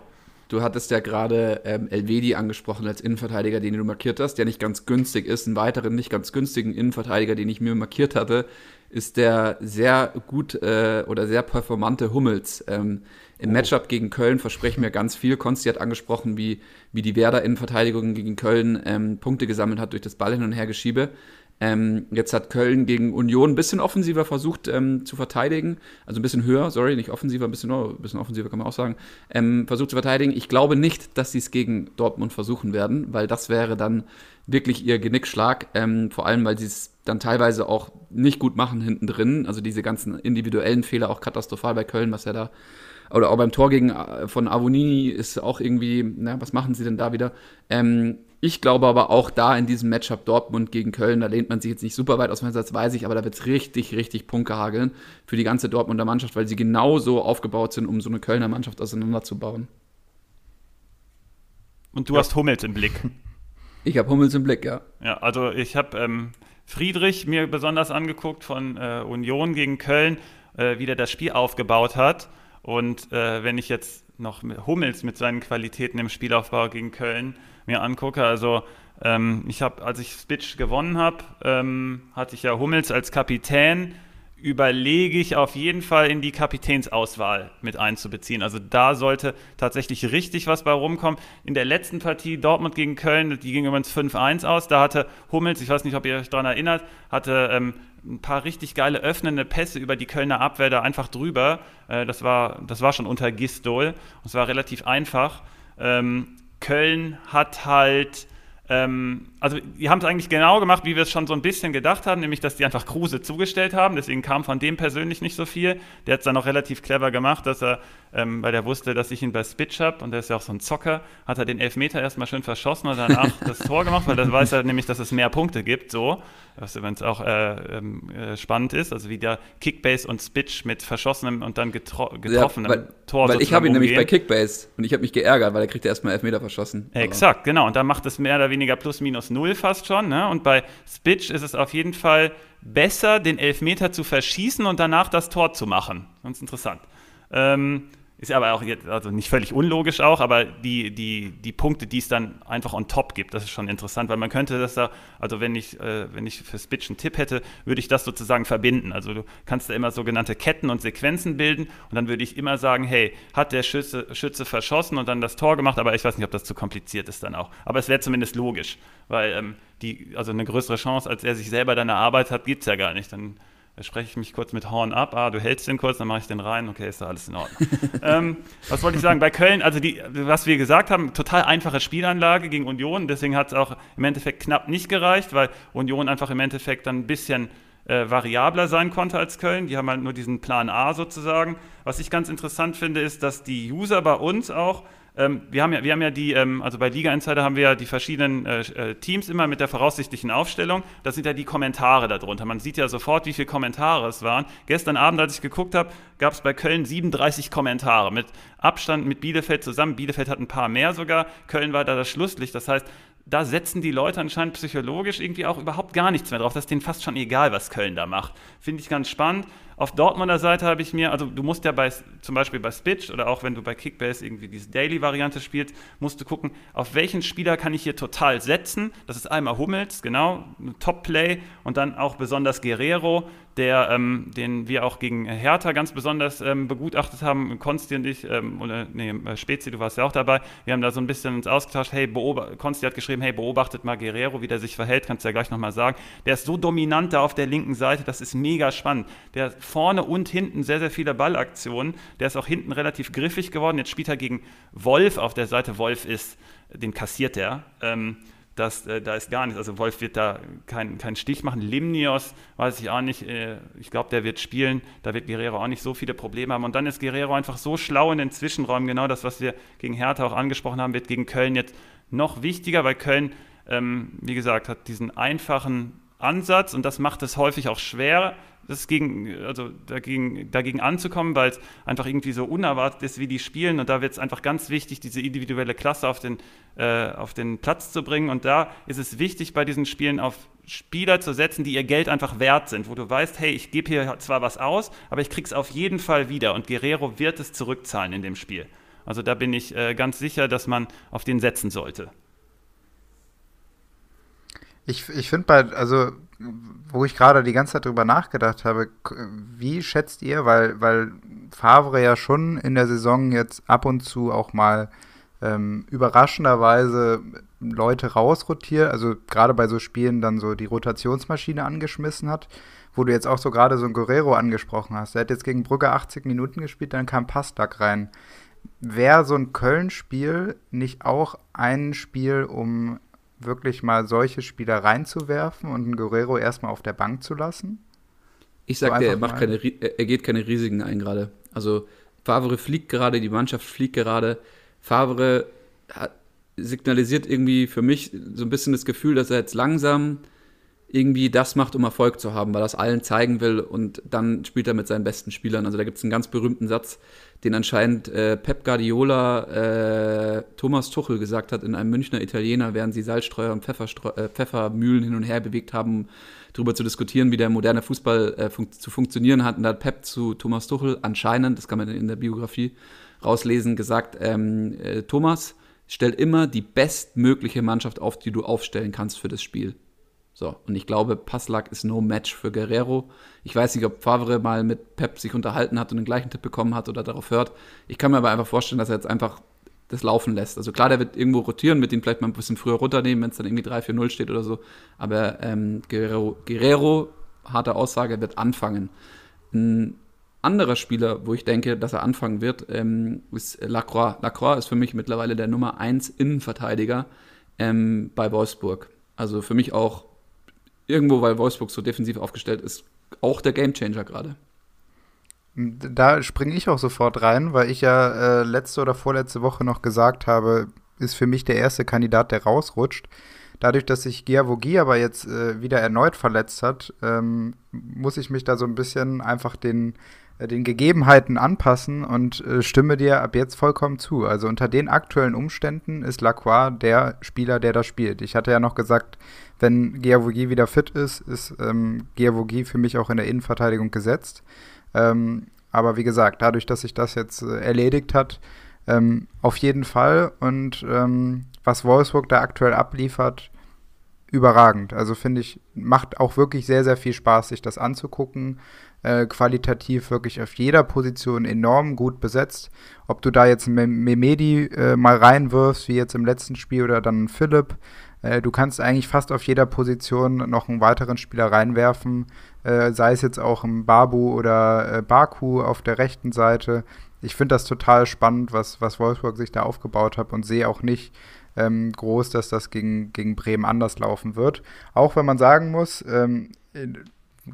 Du hattest ja gerade ähm, Elvedi angesprochen als Innenverteidiger, den du markiert hast, der nicht ganz günstig ist. Einen weiteren nicht ganz günstigen Innenverteidiger, den ich mir markiert hatte, ist der sehr gut äh, oder sehr performante Hummels. Ähm, Im oh. Matchup gegen Köln versprechen mir ganz viel. Konsti hat angesprochen, wie, wie die Werder Innenverteidigung gegen Köln ähm, Punkte gesammelt hat durch das Ball hin und her geschiebe. Ähm, jetzt hat Köln gegen Union ein bisschen offensiver versucht ähm, zu verteidigen, also ein bisschen höher, sorry, nicht offensiver, ein bisschen, oh, ein bisschen offensiver kann man auch sagen, ähm, versucht zu verteidigen. Ich glaube nicht, dass sie es gegen Dortmund versuchen werden, weil das wäre dann wirklich ihr Genickschlag, ähm, vor allem, weil sie es dann teilweise auch nicht gut machen hinten drin, also diese ganzen individuellen Fehler auch katastrophal bei Köln, was ja da oder auch beim Tor gegen äh, von Avonini ist auch irgendwie, na, was machen sie denn da wieder? Ähm, ich glaube aber auch da in diesem Matchup Dortmund gegen Köln, da lehnt man sich jetzt nicht super weit aus dem das weiß ich, aber da wird es richtig, richtig Punkte hageln für die ganze Dortmunder Mannschaft, weil sie genauso aufgebaut sind, um so eine Kölner Mannschaft auseinanderzubauen. Und du ja. hast Hummels im Blick. Ich habe Hummels im Blick, ja. Ja, also ich habe ähm, Friedrich mir besonders angeguckt von äh, Union gegen Köln, äh, wie der das Spiel aufgebaut hat. Und äh, wenn ich jetzt noch Hummels mit seinen Qualitäten im Spielaufbau gegen Köln mir angucke. Also ähm, ich habe, als ich Spitch gewonnen habe, ähm, hatte ich ja Hummels als Kapitän. Überlege ich auf jeden Fall in die Kapitänsauswahl mit einzubeziehen. Also da sollte tatsächlich richtig was bei rumkommen. In der letzten Partie Dortmund gegen Köln, die ging übrigens 5-1 aus. Da hatte Hummels, ich weiß nicht, ob ihr euch daran erinnert, hatte ähm, ein paar richtig geile öffnende Pässe über die Kölner Abwehr da einfach drüber. Äh, das, war, das war schon unter Gistol. Und es war relativ einfach. Köln hat halt, ähm, also die haben es eigentlich genau gemacht, wie wir es schon so ein bisschen gedacht haben, nämlich dass die einfach Kruse zugestellt haben. Deswegen kam von dem persönlich nicht so viel. Der hat es dann auch relativ clever gemacht, dass er, ähm, weil er wusste, dass ich ihn bei Spitch habe und der ist ja auch so ein Zocker, hat er den Elfmeter erstmal schön verschossen und danach das Tor gemacht, weil er weiß er nämlich, dass es mehr Punkte gibt. So was übrigens auch äh, ähm, äh, spannend ist, also wie der Kickbase und Spitch mit verschossenem und dann getro getroffenem ja, weil, Tor Weil ich habe ihn umgehen. nämlich bei Kickbase und ich habe mich geärgert, weil er kriegt erstmal Elfmeter verschossen. Exakt, genau. Und da macht es mehr oder weniger plus minus null fast schon. Ne? Und bei Spitch ist es auf jeden Fall besser, den Elfmeter zu verschießen und danach das Tor zu machen. Ganz interessant. Ähm, ist aber auch jetzt, also nicht völlig unlogisch auch, aber die, die, die Punkte, die es dann einfach on top gibt, das ist schon interessant, weil man könnte das da, also wenn ich, äh, wenn ich für Spitch einen Tipp hätte, würde ich das sozusagen verbinden. Also du kannst da immer sogenannte Ketten und Sequenzen bilden und dann würde ich immer sagen, hey, hat der Schütze, Schütze verschossen und dann das Tor gemacht, aber ich weiß nicht, ob das zu kompliziert ist dann auch. Aber es wäre zumindest logisch, weil ähm, die, also eine größere Chance, als er sich selber dann erarbeitet hat, gibt es ja gar nicht. Dann da spreche ich mich kurz mit Horn ab. Ah, du hältst den kurz, dann mache ich den rein. Okay, ist da alles in Ordnung. ähm, was wollte ich sagen? Bei Köln, also die, was wir gesagt haben, total einfache Spielanlage gegen Union. Deswegen hat es auch im Endeffekt knapp nicht gereicht, weil Union einfach im Endeffekt dann ein bisschen äh, variabler sein konnte als Köln. Die haben halt nur diesen Plan A sozusagen. Was ich ganz interessant finde, ist, dass die User bei uns auch ähm, wir, haben ja, wir haben ja die, ähm, also bei Liga Insider haben wir ja die verschiedenen äh, äh, Teams immer mit der voraussichtlichen Aufstellung. Das sind ja die Kommentare darunter. Man sieht ja sofort, wie viele Kommentare es waren. Gestern Abend, als ich geguckt habe, gab es bei Köln 37 Kommentare mit Abstand mit Bielefeld zusammen. Bielefeld hat ein paar mehr sogar. Köln war da das Schlusslicht. Das heißt, da setzen die Leute anscheinend psychologisch irgendwie auch überhaupt gar nichts mehr drauf. Das ist denen fast schon egal, was Köln da macht. Finde ich ganz spannend. Auf Dortmunder Seite habe ich mir, also du musst ja bei, zum Beispiel bei Spitch oder auch wenn du bei Kickbase irgendwie diese Daily-Variante spielst, musst du gucken, auf welchen Spieler kann ich hier total setzen. Das ist einmal Hummels, genau, Top-Play und dann auch besonders Guerrero, der, ähm, den wir auch gegen Hertha ganz besonders ähm, begutachtet haben, Konsti und ich, ähm, oder nee, äh, Spezi, du warst ja auch dabei, wir haben da so ein bisschen uns ausgetauscht, hey, Konsti hat geschrieben, hey, beobachtet mal Guerrero, wie der sich verhält, kannst du ja gleich nochmal sagen. Der ist so dominant da auf der linken Seite, das ist mega spannend. Der vorne und hinten sehr, sehr viele Ballaktionen. Der ist auch hinten relativ griffig geworden. Jetzt spielt er gegen Wolf auf der Seite. Wolf ist, den kassiert er. Ähm, das, äh, da ist gar nichts. Also Wolf wird da keinen kein Stich machen. Limnios weiß ich auch nicht. Äh, ich glaube, der wird spielen. Da wird Guerrero auch nicht so viele Probleme haben. Und dann ist Guerrero einfach so schlau in den Zwischenräumen. Genau das, was wir gegen Hertha auch angesprochen haben, wird gegen Köln jetzt noch wichtiger, weil Köln, ähm, wie gesagt, hat diesen einfachen Ansatz und das macht es häufig auch schwer, das gegen, also dagegen, dagegen anzukommen, weil es einfach irgendwie so unerwartet ist, wie die spielen. Und da wird es einfach ganz wichtig, diese individuelle Klasse auf den, äh, auf den Platz zu bringen. Und da ist es wichtig, bei diesen Spielen auf Spieler zu setzen, die ihr Geld einfach wert sind, wo du weißt, hey, ich gebe hier zwar was aus, aber ich krieg's auf jeden Fall wieder. Und Guerrero wird es zurückzahlen in dem Spiel. Also da bin ich äh, ganz sicher, dass man auf den setzen sollte. Ich, ich finde bei, also wo ich gerade die ganze Zeit drüber nachgedacht habe, wie schätzt ihr, weil, weil Favre ja schon in der Saison jetzt ab und zu auch mal ähm, überraschenderweise Leute rausrotiert, also gerade bei so Spielen dann so die Rotationsmaschine angeschmissen hat, wo du jetzt auch so gerade so ein Guerrero angesprochen hast. Der hat jetzt gegen Brügge 80 Minuten gespielt, dann kam Pastak rein. Wäre so ein Köln-Spiel nicht auch ein Spiel, um wirklich mal solche Spieler reinzuwerfen und einen Guerrero erstmal auf der Bank zu lassen? Ich sag so dir, er, macht keine, er geht keine Risiken ein gerade. Also Favre fliegt gerade, die Mannschaft fliegt gerade. Favre hat, signalisiert irgendwie für mich so ein bisschen das Gefühl, dass er jetzt langsam irgendwie das macht, um Erfolg zu haben, weil er es allen zeigen will und dann spielt er mit seinen besten Spielern. Also da gibt es einen ganz berühmten Satz, den anscheinend äh, Pep Guardiola äh, Thomas Tuchel gesagt hat in einem Münchner Italiener, während sie Salzstreuer und äh, Pfeffermühlen hin und her bewegt haben, darüber zu diskutieren, wie der moderne Fußball äh, fun zu funktionieren hat. Und da hat Pep zu Thomas Tuchel anscheinend, das kann man in der Biografie rauslesen, gesagt, ähm, äh, Thomas, stell immer die bestmögliche Mannschaft auf, die du aufstellen kannst für das Spiel. So, und ich glaube, Passlack ist no match für Guerrero. Ich weiß nicht, ob Favre mal mit Pep sich unterhalten hat und den gleichen Tipp bekommen hat oder darauf hört. Ich kann mir aber einfach vorstellen, dass er jetzt einfach das laufen lässt. Also klar, der wird irgendwo rotieren, mit ihm vielleicht mal ein bisschen früher runternehmen, wenn es dann irgendwie 3-4-0 steht oder so. Aber ähm, Guerrero, Guerrero, harte Aussage, wird anfangen. Ein anderer Spieler, wo ich denke, dass er anfangen wird, ähm, ist Lacroix. Lacroix ist für mich mittlerweile der Nummer 1 Innenverteidiger ähm, bei Wolfsburg. Also für mich auch irgendwo, weil Wolfsburg so defensiv aufgestellt ist, auch der Gamechanger gerade. Da springe ich auch sofort rein, weil ich ja äh, letzte oder vorletzte Woche noch gesagt habe, ist für mich der erste Kandidat, der rausrutscht. Dadurch, dass sich Giavogi aber jetzt äh, wieder erneut verletzt hat, ähm, muss ich mich da so ein bisschen einfach den äh, den Gegebenheiten anpassen und äh, stimme dir ab jetzt vollkommen zu. Also unter den aktuellen Umständen ist Lacroix der Spieler, der da spielt. Ich hatte ja noch gesagt, wenn Giavogi wieder fit ist, ist ähm, Giavogi für mich auch in der Innenverteidigung gesetzt. Ähm, aber wie gesagt, dadurch, dass sich das jetzt äh, erledigt hat, ähm, auf jeden Fall. Und ähm, was Wolfsburg da aktuell abliefert, überragend. Also finde ich, macht auch wirklich sehr, sehr viel Spaß, sich das anzugucken äh, qualitativ wirklich auf jeder Position enorm gut besetzt. Ob du da jetzt Memedi äh, mal reinwirfst, wie jetzt im letzten Spiel, oder dann Philipp, äh, du kannst eigentlich fast auf jeder Position noch einen weiteren Spieler reinwerfen, äh, sei es jetzt auch im Babu oder äh, Baku auf der rechten Seite. Ich finde das total spannend, was, was Wolfsburg sich da aufgebaut hat und sehe auch nicht, ähm, groß, dass das gegen, gegen Bremen anders laufen wird. Auch wenn man sagen muss, ähm,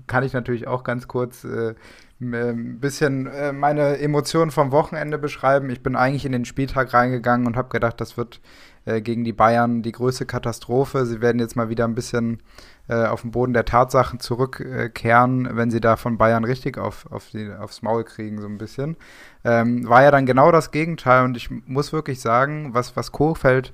kann ich natürlich auch ganz kurz äh, ein bisschen äh, meine Emotionen vom Wochenende beschreiben. Ich bin eigentlich in den Spieltag reingegangen und habe gedacht, das wird äh, gegen die Bayern die größte Katastrophe. Sie werden jetzt mal wieder ein bisschen äh, auf den Boden der Tatsachen zurückkehren, wenn sie da von Bayern richtig auf, auf die, aufs Maul kriegen, so ein bisschen. Ähm, war ja dann genau das Gegenteil und ich muss wirklich sagen, was, was Kohfeldt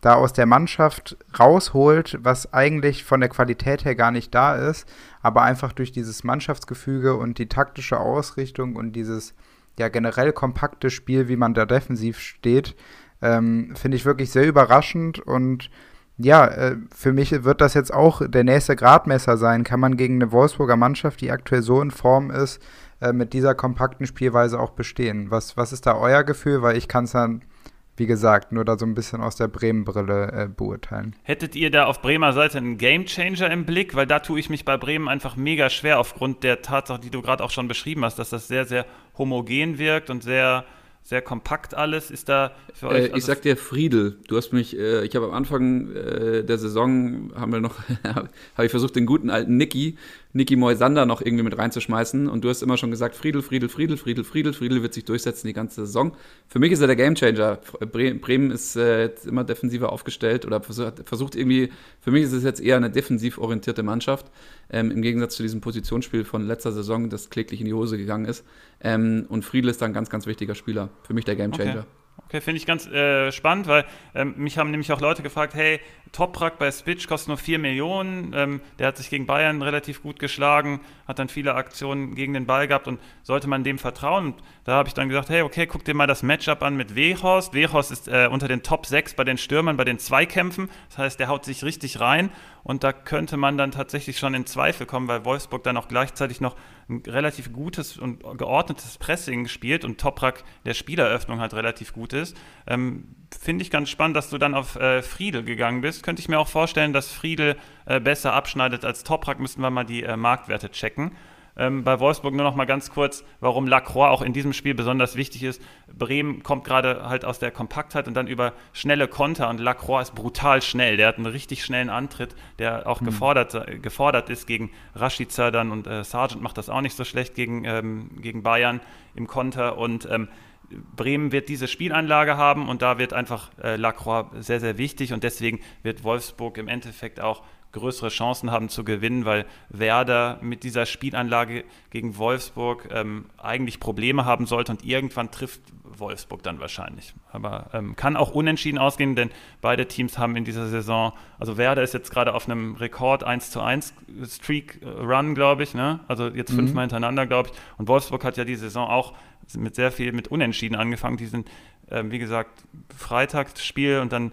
da aus der Mannschaft rausholt, was eigentlich von der Qualität her gar nicht da ist, aber einfach durch dieses Mannschaftsgefüge und die taktische Ausrichtung und dieses ja generell kompakte Spiel, wie man da defensiv steht, ähm, finde ich wirklich sehr überraschend und ja, äh, für mich wird das jetzt auch der nächste Gradmesser sein. Kann man gegen eine Wolfsburger Mannschaft, die aktuell so in Form ist, äh, mit dieser kompakten Spielweise auch bestehen? Was, was ist da euer Gefühl? Weil ich kann es dann wie gesagt, nur da so ein bisschen aus der Bremen-Brille äh, beurteilen. Hättet ihr da auf Bremer Seite einen Gamechanger im Blick? Weil da tue ich mich bei Bremen einfach mega schwer aufgrund der Tatsache, die du gerade auch schon beschrieben hast, dass das sehr, sehr homogen wirkt und sehr sehr kompakt alles. Ist da für euch. Äh, ich also sag dir Friedel, du hast mich, äh, ich habe am Anfang äh, der Saison, haben wir noch, habe ich versucht, den guten alten Niki, Niki Moisander noch irgendwie mit reinzuschmeißen und du hast immer schon gesagt, Friedel, Friedel, Friedel, Friedel, Friedel, Friedel wird sich durchsetzen die ganze Saison. Für mich ist er der Gamechanger. Bremen ist äh, immer defensiver aufgestellt oder versucht irgendwie, für mich ist es jetzt eher eine defensiv orientierte Mannschaft, ähm, im Gegensatz zu diesem Positionsspiel von letzter Saison, das kläglich in die Hose gegangen ist. Ähm, und Friedel ist da ein ganz, ganz wichtiger Spieler. Für mich der Gamechanger. Okay. Okay, finde ich ganz äh, spannend, weil ähm, mich haben nämlich auch Leute gefragt, hey, Toprak bei Spitch kostet nur 4 Millionen, ähm, der hat sich gegen Bayern relativ gut geschlagen, hat dann viele Aktionen gegen den Ball gehabt und sollte man dem vertrauen? Und da habe ich dann gesagt, hey, okay, guck dir mal das Matchup an mit Wehorst. Wehorst ist äh, unter den Top 6 bei den Stürmern, bei den Zweikämpfen, das heißt, der haut sich richtig rein und da könnte man dann tatsächlich schon in Zweifel kommen, weil Wolfsburg dann auch gleichzeitig noch ein relativ gutes und geordnetes Pressing spielt und Toprak der Spieleröffnung halt relativ gut ist. Ähm, Finde ich ganz spannend, dass du dann auf äh, Friedel gegangen bist. Könnte ich mir auch vorstellen, dass Friedel äh, besser abschneidet als Toprak. Müssten wir mal die äh, Marktwerte checken. Ähm, bei Wolfsburg nur noch mal ganz kurz, warum Lacroix auch in diesem Spiel besonders wichtig ist. Bremen kommt gerade halt aus der Kompaktheit und dann über schnelle Konter und Lacroix ist brutal schnell. Der hat einen richtig schnellen Antritt, der auch mhm. gefordert, gefordert ist gegen Rashica dann und äh, Sargent macht das auch nicht so schlecht gegen, ähm, gegen Bayern im Konter und ähm, Bremen wird diese Spielanlage haben und da wird einfach äh, Lacroix sehr, sehr wichtig und deswegen wird Wolfsburg im Endeffekt auch größere Chancen haben zu gewinnen, weil Werder mit dieser Spielanlage gegen Wolfsburg ähm, eigentlich Probleme haben sollte und irgendwann trifft Wolfsburg dann wahrscheinlich. Aber ähm, kann auch unentschieden ausgehen, denn beide Teams haben in dieser Saison, also Werder ist jetzt gerade auf einem Rekord 1 zu 1 Streak äh, Run, glaube ich, ne? also jetzt mhm. fünfmal hintereinander, glaube ich. Und Wolfsburg hat ja die Saison auch mit sehr viel mit Unentschieden angefangen. Die sind, ähm, wie gesagt, Freitagsspiel und dann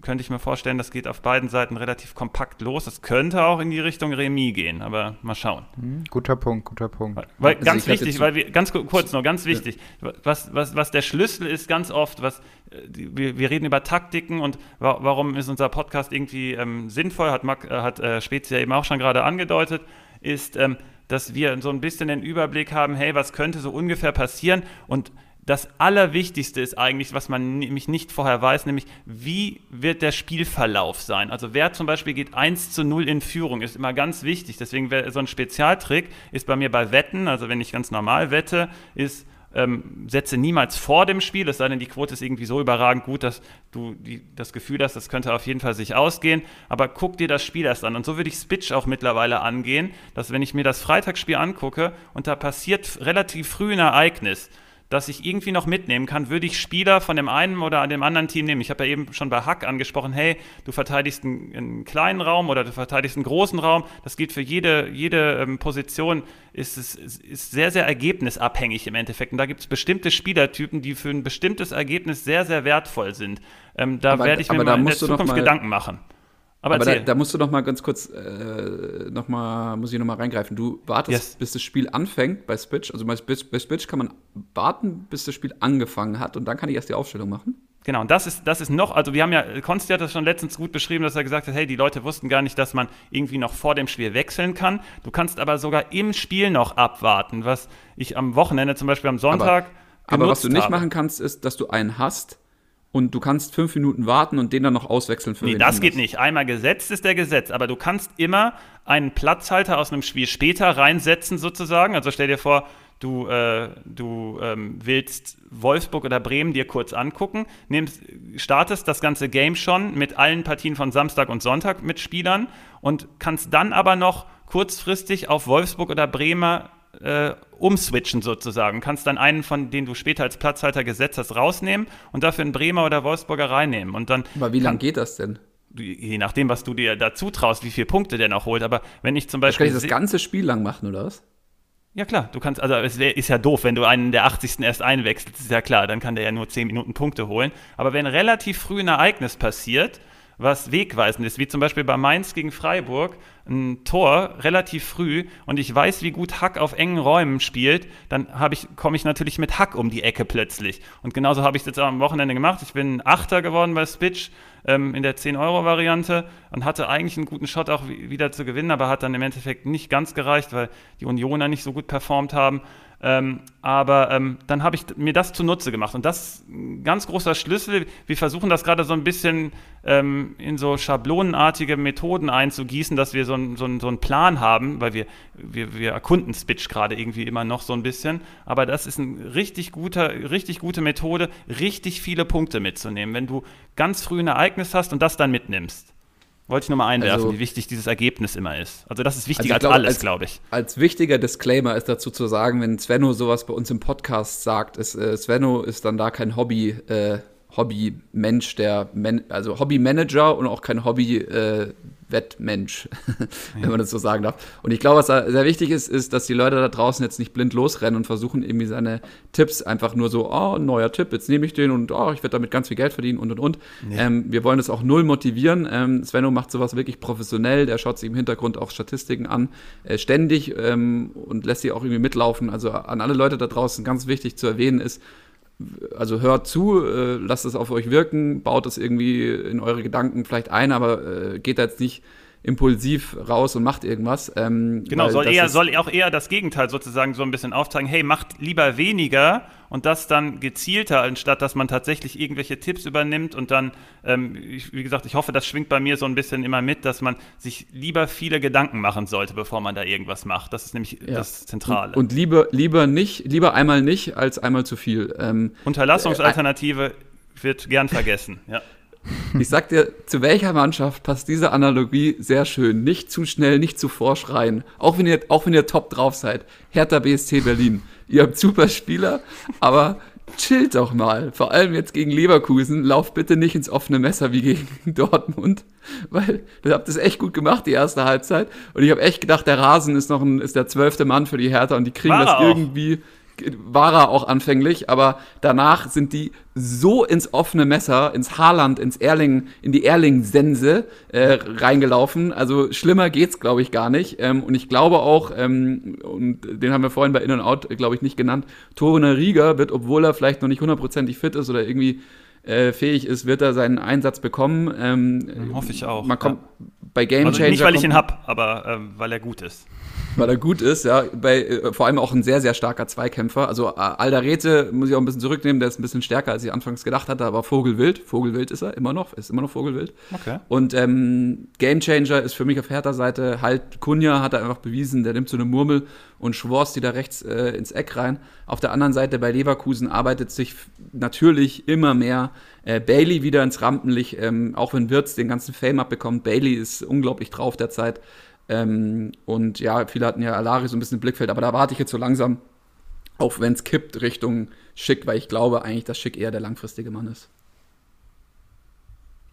könnte ich mir vorstellen, das geht auf beiden Seiten relativ kompakt los. Es könnte auch in die Richtung Remis gehen, aber mal schauen. Mhm, guter Punkt, guter Punkt. Weil, also ganz wichtig, weil wir, ganz kurz noch, ganz wichtig, ja. was, was, was der Schlüssel ist ganz oft, was wir, wir reden über Taktiken und wa warum ist unser Podcast irgendwie ähm, sinnvoll, hat, Mac, äh, hat äh, Spezia eben auch schon gerade angedeutet, ist, ähm, dass wir so ein bisschen den Überblick haben, hey, was könnte so ungefähr passieren und das Allerwichtigste ist eigentlich, was man nämlich nicht vorher weiß, nämlich wie wird der Spielverlauf sein. Also wer zum Beispiel geht 1 zu 0 in Führung, ist immer ganz wichtig. Deswegen wäre so ein Spezialtrick ist bei mir bei Wetten, also wenn ich ganz normal wette, ist ähm, setze niemals vor dem Spiel, es sei denn, die Quote ist irgendwie so überragend gut, dass du die, das Gefühl hast, das könnte auf jeden Fall sich ausgehen. Aber guck dir das Spiel erst an. Und so würde ich Spitch auch mittlerweile angehen, dass wenn ich mir das Freitagsspiel angucke und da passiert relativ früh ein Ereignis, dass ich irgendwie noch mitnehmen kann, würde ich Spieler von dem einen oder dem anderen Team nehmen. Ich habe ja eben schon bei Hack angesprochen, hey, du verteidigst einen, einen, kleinen Raum oder du verteidigst einen großen Raum. Das geht für jede, jede ähm, Position, ist es ist sehr, sehr ergebnisabhängig im Endeffekt. Und da gibt es bestimmte Spielertypen, die für ein bestimmtes Ergebnis sehr, sehr wertvoll sind. Ähm, da werde ich mir mal in der Zukunft Gedanken machen. Aber, Aber da, da, musst du noch mal ganz kurz, äh, noch mal, muss ich noch mal reingreifen. Du wartest, yes. bis das Spiel anfängt bei Switch. Also bei Switch kann man warten, bis das Spiel angefangen hat und dann kann ich erst die Aufstellung machen. Genau, und das ist, das ist noch, also wir haben ja, Konsti hat das schon letztens gut beschrieben, dass er gesagt hat, hey, die Leute wussten gar nicht, dass man irgendwie noch vor dem Spiel wechseln kann. Du kannst aber sogar im Spiel noch abwarten, was ich am Wochenende, zum Beispiel am Sonntag. Aber, aber was du nicht habe. machen kannst, ist, dass du einen hast, und du kannst fünf Minuten warten und den dann noch auswechseln für Nee, das geht nicht. Einmal gesetzt ist der Gesetz, aber du kannst immer einen Platzhalter aus einem Spiel später reinsetzen, sozusagen. Also stell dir vor, du, äh, du ähm, willst Wolfsburg oder Bremen dir kurz angucken, nimmst, startest das ganze Game schon mit allen Partien von Samstag und Sonntag mit Spielern und kannst dann aber noch kurzfristig auf Wolfsburg oder Bremer äh, umswitchen sozusagen. Kannst dann einen von denen du später als Platzhalter gesetzt hast, rausnehmen und dafür einen Bremer oder Wolfsburger reinnehmen. Und dann Aber wie lange geht das denn? Je nachdem, was du dir dazu traust, wie viele Punkte der noch holt. Aber wenn ich zum Beispiel. Das kann ich das ganze Spiel lang machen, oder was? Ja, klar, du kannst, also es wär, ist ja doof, wenn du einen der 80. erst einwechselst, ist ja klar, dann kann der ja nur 10 Minuten Punkte holen. Aber wenn relativ früh ein Ereignis passiert, was wegweisend ist, wie zum Beispiel bei Mainz gegen Freiburg, ein Tor relativ früh und ich weiß, wie gut Hack auf engen Räumen spielt, dann ich, komme ich natürlich mit Hack um die Ecke plötzlich. Und genauso habe ich es jetzt am Wochenende gemacht. Ich bin Achter geworden bei Spitch ähm, in der 10-Euro-Variante und hatte eigentlich einen guten Shot auch wieder zu gewinnen, aber hat dann im Endeffekt nicht ganz gereicht, weil die Unioner nicht so gut performt haben. Ähm, aber ähm, dann habe ich mir das zunutze gemacht. Und das ist ein ganz großer Schlüssel. Wir versuchen das gerade so ein bisschen ähm, in so schablonenartige Methoden einzugießen, dass wir so, ein, so, ein, so einen Plan haben, weil wir, wir, wir erkunden Spitch gerade irgendwie immer noch so ein bisschen. Aber das ist eine richtig, richtig gute Methode, richtig viele Punkte mitzunehmen. Wenn du ganz früh ein Ereignis hast und das dann mitnimmst. Wollte ich nur mal einwerfen, also, wie wichtig dieses Ergebnis immer ist. Also das ist wichtiger also als alles, glaube ich. Als wichtiger Disclaimer ist dazu zu sagen, wenn Svenno sowas bei uns im Podcast sagt, ist, äh, Svenno ist dann da kein Hobby, äh, Hobby-Mensch, der, Man also Hobby-Manager und auch kein Hobby- äh, Wettmensch, wenn man das so sagen darf. Und ich glaube, was sehr wichtig ist, ist, dass die Leute da draußen jetzt nicht blind losrennen und versuchen irgendwie seine Tipps einfach nur so, oh, neuer Tipp, jetzt nehme ich den und oh, ich werde damit ganz viel Geld verdienen und und und. Nee. Ähm, wir wollen das auch null motivieren. Ähm, Svenno macht sowas wirklich professionell, der schaut sich im Hintergrund auch Statistiken an, äh, ständig ähm, und lässt sie auch irgendwie mitlaufen. Also an alle Leute da draußen ganz wichtig zu erwähnen ist, also hört zu, äh, lasst es auf euch wirken, baut es irgendwie in eure Gedanken vielleicht ein, aber äh, geht da jetzt nicht impulsiv raus und macht irgendwas. Ähm, genau, soll, eher, soll auch eher das Gegenteil sozusagen so ein bisschen aufzeigen, hey, macht lieber weniger und das dann gezielter, anstatt dass man tatsächlich irgendwelche Tipps übernimmt und dann, ähm, ich, wie gesagt, ich hoffe, das schwingt bei mir so ein bisschen immer mit, dass man sich lieber viele Gedanken machen sollte, bevor man da irgendwas macht. Das ist nämlich ja. das Zentrale. Und, und, lieber, lieber nicht, lieber einmal nicht, als einmal zu viel. Ähm, Unterlassungsalternative äh, wird gern vergessen, ja. Ich sag dir, zu welcher Mannschaft passt diese Analogie sehr schön. Nicht zu schnell, nicht zu vorschreien. Auch wenn ihr, auch wenn ihr top drauf seid. Hertha BSC Berlin. Ihr habt super Spieler, aber chillt doch mal. Vor allem jetzt gegen Leverkusen. Lauft bitte nicht ins offene Messer wie gegen Dortmund. Weil ihr habt das echt gut gemacht, die erste Halbzeit. Und ich habe echt gedacht, der Rasen ist noch ein, ist der zwölfte Mann für die Hertha und die kriegen War das irgendwie war er auch anfänglich, aber danach sind die so ins offene Messer, ins Haarland, ins Erling, in die Erling-Sense äh, reingelaufen. Also schlimmer geht's, glaube ich, gar nicht. Ähm, und ich glaube auch, ähm, und den haben wir vorhin bei In and Out, glaube ich, nicht genannt, Toruna Rieger wird, obwohl er vielleicht noch nicht hundertprozentig fit ist oder irgendwie äh, fähig ist, wird er seinen Einsatz bekommen. Ähm, Hoffe ich auch. Man kommt ja. bei Game Changer. Also nicht, weil ich ihn hab, aber ähm, weil er gut ist weil er gut ist, ja. Bei, äh, vor allem auch ein sehr, sehr starker Zweikämpfer. Also äh, Alderete muss ich auch ein bisschen zurücknehmen, der ist ein bisschen stärker, als ich anfangs gedacht hatte, aber Vogelwild, Vogelwild ist er immer noch, ist immer noch Vogelwild. Okay. Und ähm, Gamechanger ist für mich auf härter Seite halt, Kunja hat er einfach bewiesen, der nimmt so eine Murmel und schworst die da rechts äh, ins Eck rein. Auf der anderen Seite bei Leverkusen arbeitet sich natürlich immer mehr äh, Bailey wieder ins Rampenlicht, ähm, auch wenn Wirtz den ganzen Fame abbekommt. Bailey ist unglaublich drauf derzeit. Ähm, und ja, viele hatten ja Alari so ein bisschen im Blickfeld, aber da warte ich jetzt so langsam, auch wenn es kippt, Richtung Schick, weil ich glaube eigentlich, dass Schick eher der langfristige Mann ist.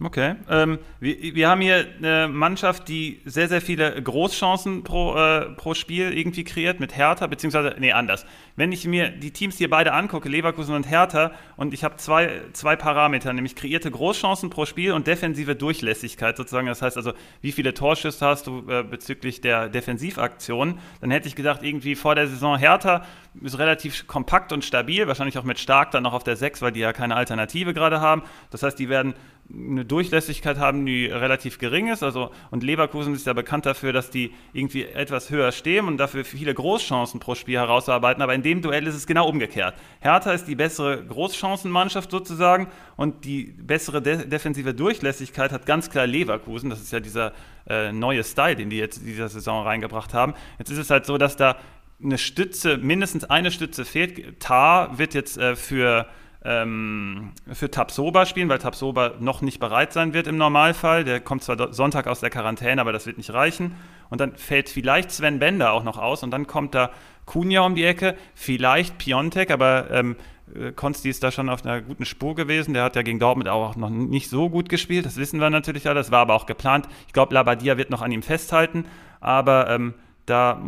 Okay. Ähm, wir, wir, haben hier eine Mannschaft, die sehr, sehr viele Großchancen pro, äh, pro Spiel irgendwie kreiert mit Hertha, beziehungsweise, nee, anders. Wenn ich mir die Teams hier beide angucke, Leverkusen und Hertha, und ich habe zwei, zwei Parameter, nämlich kreierte Großchancen pro Spiel und defensive Durchlässigkeit sozusagen. Das heißt also, wie viele Torschüsse hast du äh, bezüglich der Defensivaktion, dann hätte ich gedacht, irgendwie vor der Saison Hertha ist relativ kompakt und stabil, wahrscheinlich auch mit Stark dann noch auf der 6, weil die ja keine Alternative gerade haben. Das heißt, die werden eine Durchlässigkeit haben, die relativ gering ist. Also, und Leverkusen ist ja bekannt dafür, dass die irgendwie etwas höher stehen und dafür viele Großchancen pro Spiel herausarbeiten. Aber in dem Duell ist es genau umgekehrt. Hertha ist die bessere Großchancenmannschaft sozusagen und die bessere de defensive Durchlässigkeit hat ganz klar Leverkusen. Das ist ja dieser äh, neue Style, den die jetzt in dieser Saison reingebracht haben. Jetzt ist es halt so, dass da eine Stütze, mindestens eine Stütze fehlt. Tar wird jetzt äh, für ähm, für Tabsoba spielen, weil Tabsoba noch nicht bereit sein wird im Normalfall. Der kommt zwar Sonntag aus der Quarantäne, aber das wird nicht reichen. Und dann fällt vielleicht Sven Bender auch noch aus und dann kommt da Kunja um die Ecke, vielleicht Piontek, aber ähm, äh, Konsti ist da schon auf einer guten Spur gewesen. Der hat ja gegen Dortmund auch noch nicht so gut gespielt, das wissen wir natürlich alle. Das war aber auch geplant. Ich glaube, Labadia wird noch an ihm festhalten, aber ähm, da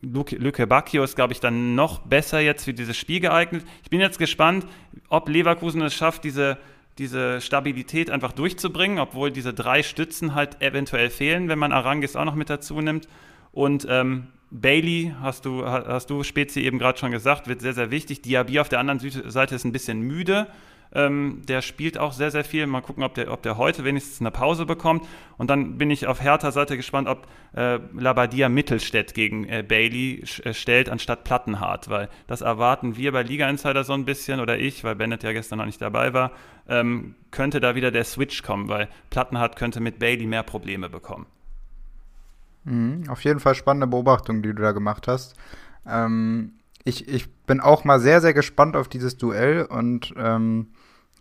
Lücke Bacchio ist, glaube ich, dann noch besser jetzt für dieses Spiel geeignet. Ich bin jetzt gespannt, ob Leverkusen es schafft, diese diese Stabilität einfach durchzubringen, obwohl diese drei Stützen halt eventuell fehlen, wenn man Arangis auch noch mit dazu nimmt. Und ähm, Bailey, hast du, hast du Spezi eben gerade schon gesagt, wird sehr, sehr wichtig. Diaby auf der anderen Seite ist ein bisschen müde. Ähm, der spielt auch sehr, sehr viel. Mal gucken, ob der, ob der heute wenigstens eine Pause bekommt. Und dann bin ich auf Hertha-Seite gespannt, ob äh, Labadia Mittelstädt gegen äh, Bailey äh, stellt, anstatt Plattenhardt. Weil das erwarten wir bei Liga Insider so ein bisschen, oder ich, weil Bennett ja gestern noch nicht dabei war, ähm, könnte da wieder der Switch kommen, weil Plattenhardt könnte mit Bailey mehr Probleme bekommen. Mhm, auf jeden Fall spannende Beobachtung, die du da gemacht hast. Ähm, ich, ich bin auch mal sehr, sehr gespannt auf dieses Duell und ähm,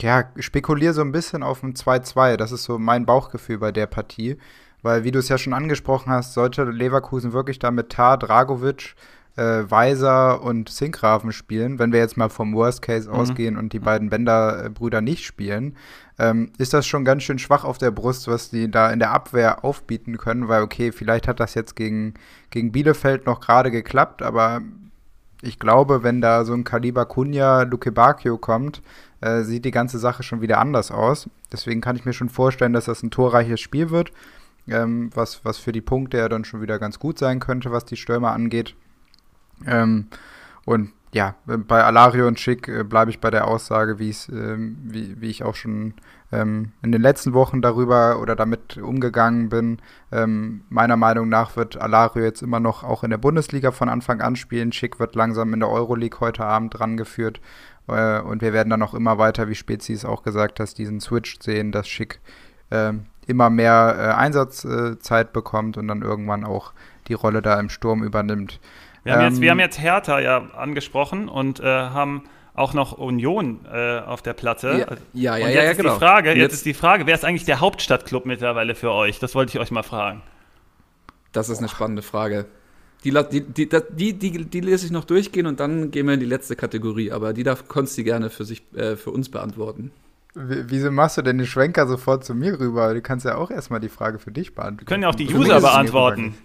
ja, spekuliere so ein bisschen auf ein 2-2. Das ist so mein Bauchgefühl bei der Partie. Weil, wie du es ja schon angesprochen hast, sollte Leverkusen wirklich da mit Tar, Dragovic, äh, Weiser und Sinkgraven spielen, wenn wir jetzt mal vom Worst Case mhm. ausgehen und die beiden Bender-Brüder nicht spielen, ähm, ist das schon ganz schön schwach auf der Brust, was die da in der Abwehr aufbieten können, weil okay, vielleicht hat das jetzt gegen, gegen Bielefeld noch gerade geklappt, aber ich glaube, wenn da so ein Kaliber Kunja, Luke Bacchio kommt, äh, sieht die ganze Sache schon wieder anders aus. Deswegen kann ich mir schon vorstellen, dass das ein torreiches Spiel wird, ähm, was, was für die Punkte ja dann schon wieder ganz gut sein könnte, was die Stürmer angeht. Ähm, und ja, bei Alario und Schick äh, bleibe ich bei der Aussage, wie, ähm, wie, wie ich auch schon ähm, in den letzten Wochen darüber oder damit umgegangen bin. Ähm, meiner Meinung nach wird Alario jetzt immer noch auch in der Bundesliga von Anfang an spielen. Schick wird langsam in der Euroleague heute Abend rangeführt. Äh, und wir werden dann auch immer weiter, wie Spezies auch gesagt hast, diesen Switch sehen, dass Schick äh, immer mehr äh, Einsatzzeit bekommt und dann irgendwann auch die Rolle da im Sturm übernimmt. Wir haben, jetzt, wir ähm, haben jetzt Hertha ja angesprochen und äh, haben auch noch Union äh, auf der Platte. Ja, ja, ja, und jetzt ja, ja ist genau. Die Frage, jetzt, jetzt ist die Frage, wer ist eigentlich der Hauptstadtclub mittlerweile für euch? Das wollte ich euch mal fragen. Das ist eine spannende Frage. Die, die, die, die, die, die lese ich noch durchgehen und dann gehen wir in die letzte Kategorie. Aber die darf Konsti gerne für, sich, äh, für uns beantworten. Wieso machst du denn den Schwenker sofort zu mir rüber? Du kannst ja auch erstmal die Frage für dich beantworten. Wir können ja auch die User beantworten.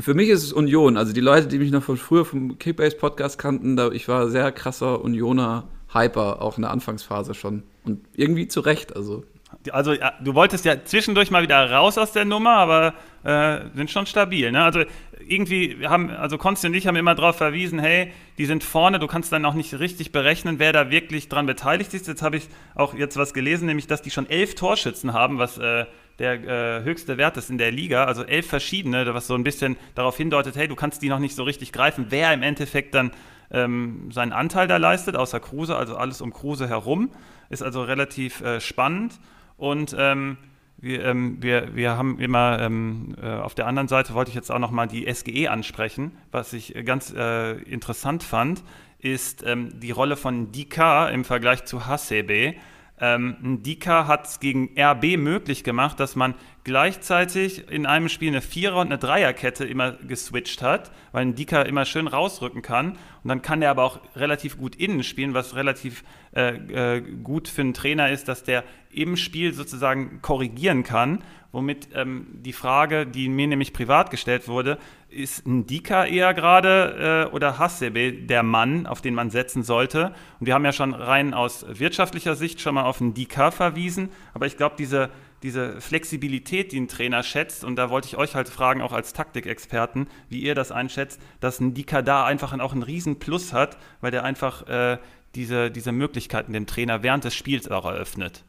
Für mich ist es Union. Also die Leute, die mich noch von früher vom Kickbase-Podcast kannten, da, ich war sehr krasser Unioner Hyper, auch in der Anfangsphase schon. Und irgendwie zu Recht, also. Also du wolltest ja zwischendurch mal wieder raus aus der Nummer, aber äh, sind schon stabil. Ne? Also irgendwie haben, also Konsti und ich haben immer darauf verwiesen, hey, die sind vorne, du kannst dann auch nicht richtig berechnen, wer da wirklich dran beteiligt ist. Jetzt habe ich auch jetzt was gelesen, nämlich, dass die schon elf Torschützen haben, was äh, der äh, höchste Wert ist in der Liga, also elf verschiedene, was so ein bisschen darauf hindeutet, hey, du kannst die noch nicht so richtig greifen, wer im Endeffekt dann ähm, seinen Anteil da leistet, außer Kruse, also alles um Kruse herum, ist also relativ äh, spannend und ähm, wir, ähm, wir, wir haben immer ähm, äh, auf der anderen Seite wollte ich jetzt auch noch mal die SGE ansprechen. Was ich ganz äh, interessant fand, ist ähm, die Rolle von Dika im Vergleich zu Hasebe. Ähm, Dika hat es gegen RB möglich gemacht, dass man gleichzeitig in einem Spiel eine Vierer- und eine Dreierkette immer geswitcht hat, weil ein Dika immer schön rausrücken kann. Und dann kann er aber auch relativ gut innen spielen, was relativ äh, äh, gut für einen Trainer ist, dass der im Spiel sozusagen korrigieren kann. Womit ähm, die Frage, die mir nämlich privat gestellt wurde, ist ein Dika eher gerade äh, oder Hasebe der Mann, auf den man setzen sollte? Und wir haben ja schon rein aus wirtschaftlicher Sicht schon mal auf einen Dika verwiesen, aber ich glaube, diese, diese Flexibilität, die ein Trainer schätzt, und da wollte ich euch halt fragen, auch als Taktikexperten, wie ihr das einschätzt, dass ein Dika da einfach auch einen riesen Plus hat, weil der einfach äh, diese, diese Möglichkeiten dem Trainer während des Spiels auch eröffnet.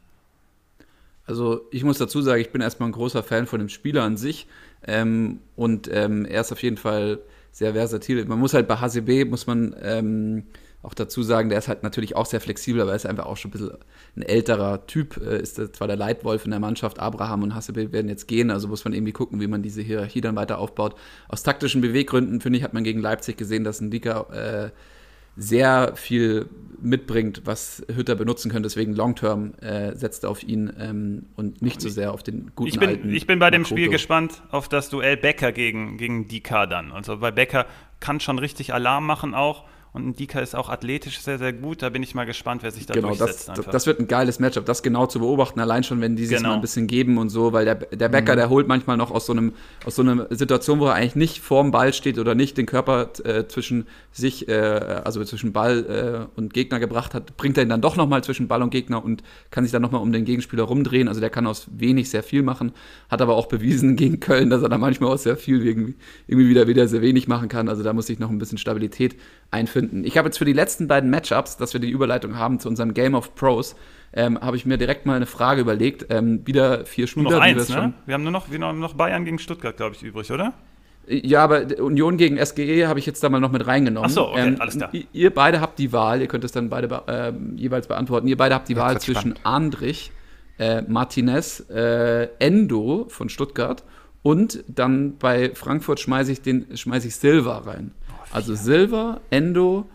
Also ich muss dazu sagen, ich bin erstmal ein großer Fan von dem Spieler an sich ähm, und ähm, er ist auf jeden Fall sehr versatil. Man muss halt bei HCB, muss man ähm, auch dazu sagen, der ist halt natürlich auch sehr flexibel, aber er ist einfach auch schon ein bisschen ein älterer Typ, äh, ist zwar der Leitwolf in der Mannschaft, Abraham und HCB werden jetzt gehen, also muss man irgendwie gucken, wie man diese Hierarchie dann weiter aufbaut. Aus taktischen Beweggründen, finde ich, hat man gegen Leipzig gesehen, dass ein Dicker äh, sehr viel mitbringt, was Hütter benutzen könnte. Deswegen Long-Term äh, setzt auf ihn ähm, und nicht so sehr auf den guten ich bin, alten Ich bin bei dem Makoto. Spiel gespannt auf das Duell Becker gegen, gegen Dika dann. Also bei Becker kann schon richtig Alarm machen auch. Und Dika ist auch athletisch sehr, sehr gut. Da bin ich mal gespannt, wer sich da genau, durchsetzt. Das, das, wird ein geiles Matchup, das genau zu beobachten, allein schon, wenn die sich genau. mal ein bisschen geben und so, weil der, der Becker, mhm. der holt manchmal noch aus so, einem, aus so einer Situation, wo er eigentlich nicht vorm Ball steht oder nicht den Körper äh, zwischen sich, äh, also zwischen Ball äh, und Gegner gebracht hat, bringt er ihn dann doch nochmal zwischen Ball und Gegner und kann sich dann nochmal um den Gegenspieler rumdrehen. Also der kann aus wenig sehr viel machen, hat aber auch bewiesen gegen Köln, dass er da manchmal auch sehr viel irgendwie, irgendwie wieder, wieder sehr wenig machen kann. Also da muss ich noch ein bisschen Stabilität einfinden. Ich habe jetzt für die letzten beiden Matchups, dass wir die Überleitung haben zu unserem Game of Pros, ähm, habe ich mir direkt mal eine Frage überlegt. Ähm, wieder vier Spieler. Nur noch eins, ne? Wir haben nur noch, wir haben noch Bayern gegen Stuttgart, glaube ich, übrig, oder? Ja, aber Union gegen SGE habe ich jetzt da mal noch mit reingenommen. Ach so, okay, ähm, alles klar. Ihr beide habt die Wahl, ihr könnt es dann beide äh, jeweils beantworten. Ihr beide habt die das Wahl zwischen spannend. Andrich, äh, Martinez, äh, Endo von Stuttgart und dann bei Frankfurt schmeiße ich den schmeiße ich Silva rein. Also Silva, Endo,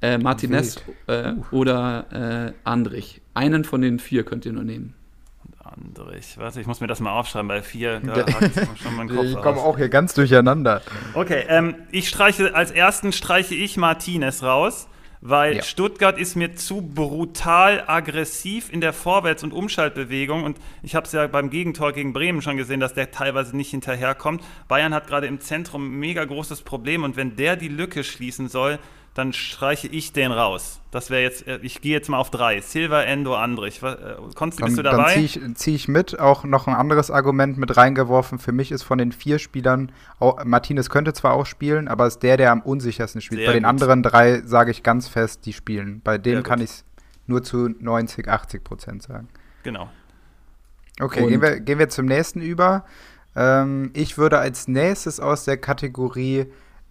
äh, Martinez äh, uh. oder äh, Andrich. Einen von den vier könnt ihr nur nehmen. Andrich, warte, ich muss mir das mal aufschreiben, bei vier, da schon mein Kopf Ich komme auch hier ganz durcheinander. Okay, ähm, ich streiche, als ersten streiche ich Martinez raus weil ja. Stuttgart ist mir zu brutal aggressiv in der Vorwärts- und Umschaltbewegung und ich habe es ja beim Gegentor gegen Bremen schon gesehen, dass der teilweise nicht hinterherkommt. Bayern hat gerade im Zentrum ein mega großes Problem und wenn der die Lücke schließen soll, dann streiche ich den raus. Das wäre jetzt, äh, ich gehe jetzt mal auf drei. Silva, Endo, Andrich. Äh, Konst, bist du dabei? Dann ziehe ich, zieh ich, mit. Auch noch ein anderes Argument mit reingeworfen. Für mich ist von den vier Spielern, auch, Martinez könnte zwar auch spielen, aber ist der, der am unsichersten spielt. Sehr Bei den gut. anderen drei sage ich ganz fest, die spielen. Bei dem kann ich es nur zu 90, 80 Prozent sagen. Genau. Okay, gehen wir, gehen wir zum nächsten über. Ähm, ich würde als nächstes aus der Kategorie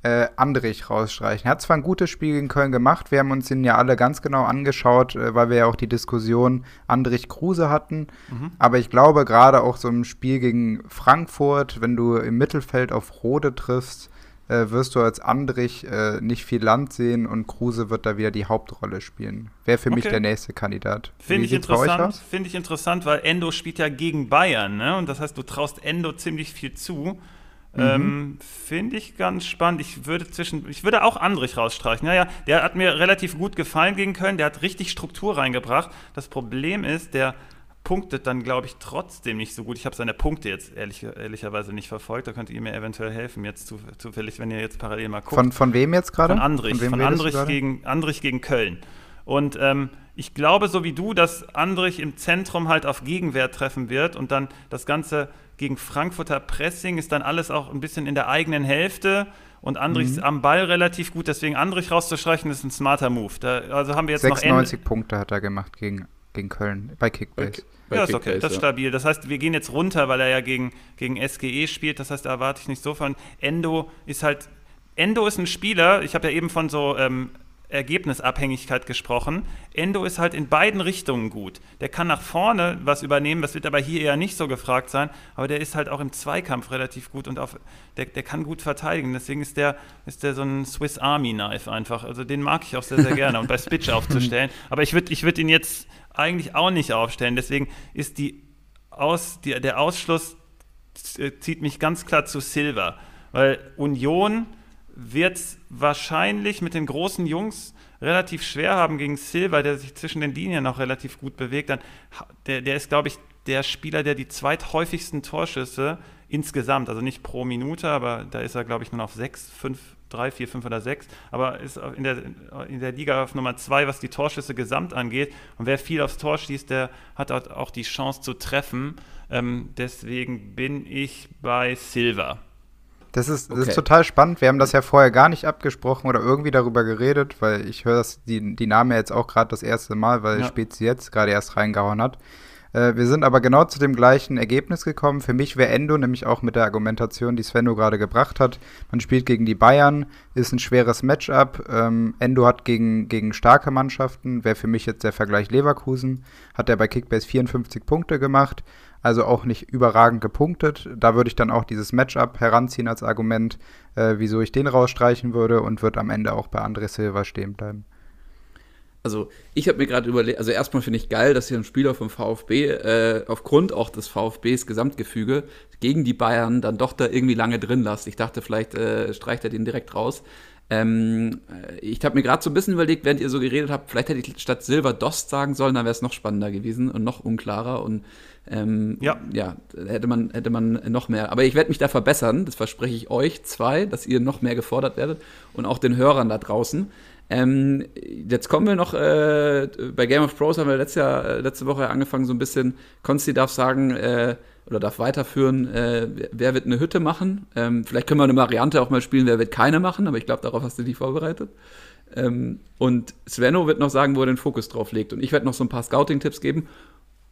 äh, Andrich rausstreichen. Er hat zwar ein gutes Spiel gegen Köln gemacht, wir haben uns ihn ja alle ganz genau angeschaut, äh, weil wir ja auch die Diskussion Andrich-Kruse hatten, mhm. aber ich glaube gerade auch so im Spiel gegen Frankfurt, wenn du im Mittelfeld auf Rode triffst, äh, wirst du als Andrich äh, nicht viel Land sehen und Kruse wird da wieder die Hauptrolle spielen. Wäre für okay. mich der nächste Kandidat. Finde ich interessant, finde ich interessant, weil Endo spielt ja gegen Bayern, ne? Und das heißt, du traust Endo ziemlich viel zu. Mhm. Ähm, Finde ich ganz spannend. Ich würde zwischen, ich würde auch Andrich rausstreichen. Naja, der hat mir relativ gut gefallen gegen Köln. Der hat richtig Struktur reingebracht. Das Problem ist, der punktet dann, glaube ich, trotzdem nicht so gut. Ich habe seine Punkte jetzt ehrlich, ehrlicherweise nicht verfolgt. Da könnt ihr mir eventuell helfen, jetzt zufällig, wenn ihr jetzt parallel mal guckt. Von, von wem jetzt gerade? Von Andrich. Von, von Andrich, gegen, Andrich gegen Köln. Und ähm, ich glaube, so wie du, dass Andrich im Zentrum halt auf Gegenwehr treffen wird und dann das Ganze gegen Frankfurter Pressing ist dann alles auch ein bisschen in der eigenen Hälfte und Andrich mhm. am Ball relativ gut. Deswegen Andrich rauszustreichen ist ein smarter Move. Da, also haben wir jetzt 96 noch Punkte hat er gemacht gegen, gegen Köln bei Kickbase. Ja, ist okay, das ist stabil. Das heißt, wir gehen jetzt runter, weil er ja gegen, gegen SGE spielt. Das heißt, da erwarte ich nicht so von. Endo ist halt Endo ist ein Spieler, ich habe ja eben von so ähm, Ergebnisabhängigkeit gesprochen. Endo ist halt in beiden Richtungen gut. Der kann nach vorne was übernehmen, das wird aber hier eher nicht so gefragt sein, aber der ist halt auch im Zweikampf relativ gut und auf, der, der kann gut verteidigen. Deswegen ist der, ist der so ein Swiss Army Knife einfach. Also den mag ich auch sehr, sehr gerne und bei Spitch aufzustellen. Aber ich würde ich würd ihn jetzt eigentlich auch nicht aufstellen. Deswegen ist die Aus, die, der Ausschluss zieht mich ganz klar zu Silver. Weil Union wird es wahrscheinlich mit den großen Jungs relativ schwer haben gegen Silva, der sich zwischen den Linien noch relativ gut bewegt. Dann, der, der ist, glaube ich, der Spieler, der die zweithäufigsten Torschüsse insgesamt, also nicht pro Minute, aber da ist er, glaube ich, nur auf 6, 5, 3, 4, 5 oder 6, aber ist in der, in der Liga auf Nummer 2, was die Torschüsse gesamt angeht. Und wer viel aufs Tor schießt, der hat auch die Chance zu treffen. Ähm, deswegen bin ich bei Silva. Das ist, das okay. ist total spannend. Wir haben das ja vorher gar nicht abgesprochen oder irgendwie darüber geredet, weil ich höre die, die Namen ja jetzt auch gerade das erste Mal, weil ja. Spezi jetzt gerade erst reingehauen hat. Äh, wir sind aber genau zu dem gleichen Ergebnis gekommen. Für mich wäre Endo, nämlich auch mit der Argumentation, die Svenno gerade gebracht hat. Man spielt gegen die Bayern, ist ein schweres Matchup. Ähm, Endo hat gegen, gegen starke Mannschaften, wäre für mich jetzt der Vergleich Leverkusen, hat er bei Kickbase 54 Punkte gemacht also auch nicht überragend gepunktet. Da würde ich dann auch dieses Matchup heranziehen als Argument, äh, wieso ich den rausstreichen würde und wird am Ende auch bei André Silva stehen bleiben. Also ich habe mir gerade überlegt, also erstmal finde ich geil, dass hier ein Spieler vom VfB äh, aufgrund auch des VfBs Gesamtgefüge gegen die Bayern dann doch da irgendwie lange drin lässt. Ich dachte, vielleicht äh, streicht er den direkt raus. Ähm, äh, ich habe mir gerade so ein bisschen überlegt, während ihr so geredet habt, vielleicht hätte ich statt Silver Dost sagen sollen, dann wäre es noch spannender gewesen und noch unklarer und ähm, ja. ja, hätte man, hätte man noch mehr. Aber ich werde mich da verbessern, das verspreche ich euch zwei, dass ihr noch mehr gefordert werdet und auch den Hörern da draußen. Ähm, jetzt kommen wir noch, äh, bei Game of Thrones haben wir letzte, Jahr, äh, letzte Woche angefangen, so ein bisschen, Konsti darf sagen, äh, oder darf weiterführen, äh, wer wird eine Hütte machen. Ähm, vielleicht können wir eine Variante auch mal spielen, wer wird keine machen, aber ich glaube, darauf hast du dich vorbereitet. Ähm, und Svenno wird noch sagen, wo er den Fokus drauf legt. Und ich werde noch so ein paar Scouting-Tipps geben.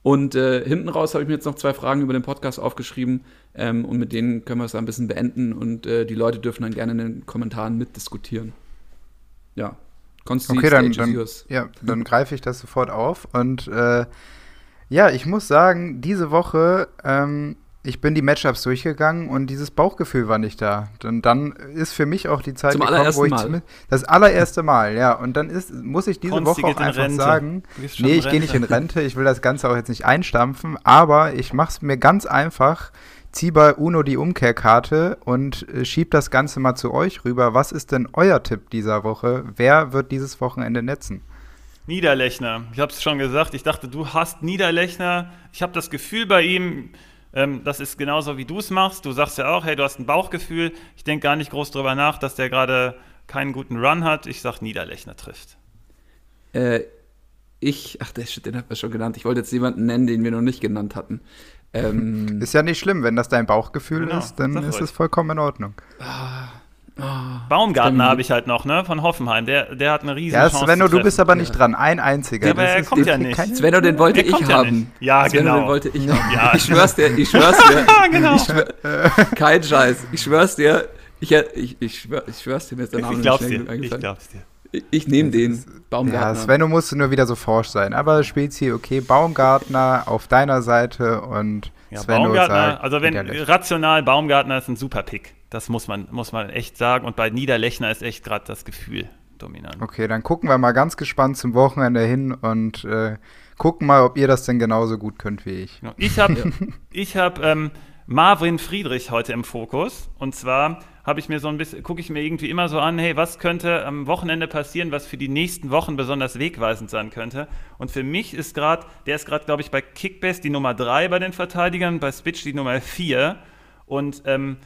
Und äh, hinten raus habe ich mir jetzt noch zwei Fragen über den Podcast aufgeschrieben ähm, und mit denen können wir es ein bisschen beenden. Und äh, die Leute dürfen dann gerne in den Kommentaren mitdiskutieren. Ja, Konsti, okay, dann, dann, ja, dann greife ich das sofort auf. Und äh, ja, ich muss sagen, diese Woche, ähm, ich bin die Matchups durchgegangen und dieses Bauchgefühl war nicht da. Und dann ist für mich auch die Zeit Zum gekommen, wo ich Mal. das allererste Mal, ja. Und dann ist, muss ich diese Konsti Woche auch einfach Rente. sagen, nee, ich gehe nicht in Rente, ich will das Ganze auch jetzt nicht einstampfen, aber ich mache es mir ganz einfach, ziehe bei Uno die Umkehrkarte und äh, schieb das Ganze mal zu euch rüber. Was ist denn euer Tipp dieser Woche? Wer wird dieses Wochenende netzen? Niederlechner. Ich habe es schon gesagt. Ich dachte, du hast Niederlechner. Ich habe das Gefühl bei ihm, ähm, das ist genauso wie du es machst. Du sagst ja auch, hey, du hast ein Bauchgefühl. Ich denke gar nicht groß drüber nach, dass der gerade keinen guten Run hat. Ich sage, Niederlechner trifft. Äh, ich, ach, den hat man schon genannt. Ich wollte jetzt jemanden nennen, den wir noch nicht genannt hatten. Ähm, ist ja nicht schlimm, wenn das dein Bauchgefühl genau, ist, dann ist es vollkommen in Ordnung. Ah, Oh, Baumgartner habe ich halt noch, ne, von Hoffenheim. Der, der hat eine riesige ja, Chance. Svenno, du bist aber nicht dran. Ein einziger. Ja, aber er kommt ja nicht. Svenno, den wollte der ich haben. Ja, Svenno, genau. den wollte ich haben. Ja, ich schwör's dir, ich schwör's dir. genau. Ich schwör, kein Scheiß. Ich schwör's dir. Ich, ich, ich, schwör, ich schwör's dir, mir ist der Name ich glaub's dir. Ich glaub's dir. Ich, ich nehme den Baumgartner. Ja, Svenno musste nur wieder so forsch sein. Aber Spezi, okay, Baumgartner auf deiner Seite und ja, Svenno Baumgartner, sagt, also wenn rational Baumgartner ist ein super Pick. Das muss man, muss man echt sagen. Und bei Niederlechner ist echt gerade das Gefühl dominant. Okay, dann gucken wir mal ganz gespannt zum Wochenende hin und äh, gucken mal, ob ihr das denn genauso gut könnt wie ich. Ich habe ich hab, ähm, Marvin Friedrich heute im Fokus. Und zwar habe ich mir so ein bisschen, gucke ich mir irgendwie immer so an, hey, was könnte am Wochenende passieren, was für die nächsten Wochen besonders wegweisend sein könnte. Und für mich ist gerade, der ist gerade, glaube ich, bei Kickbase die Nummer 3 bei den Verteidigern, bei Spitch die Nummer 4. Und ähm,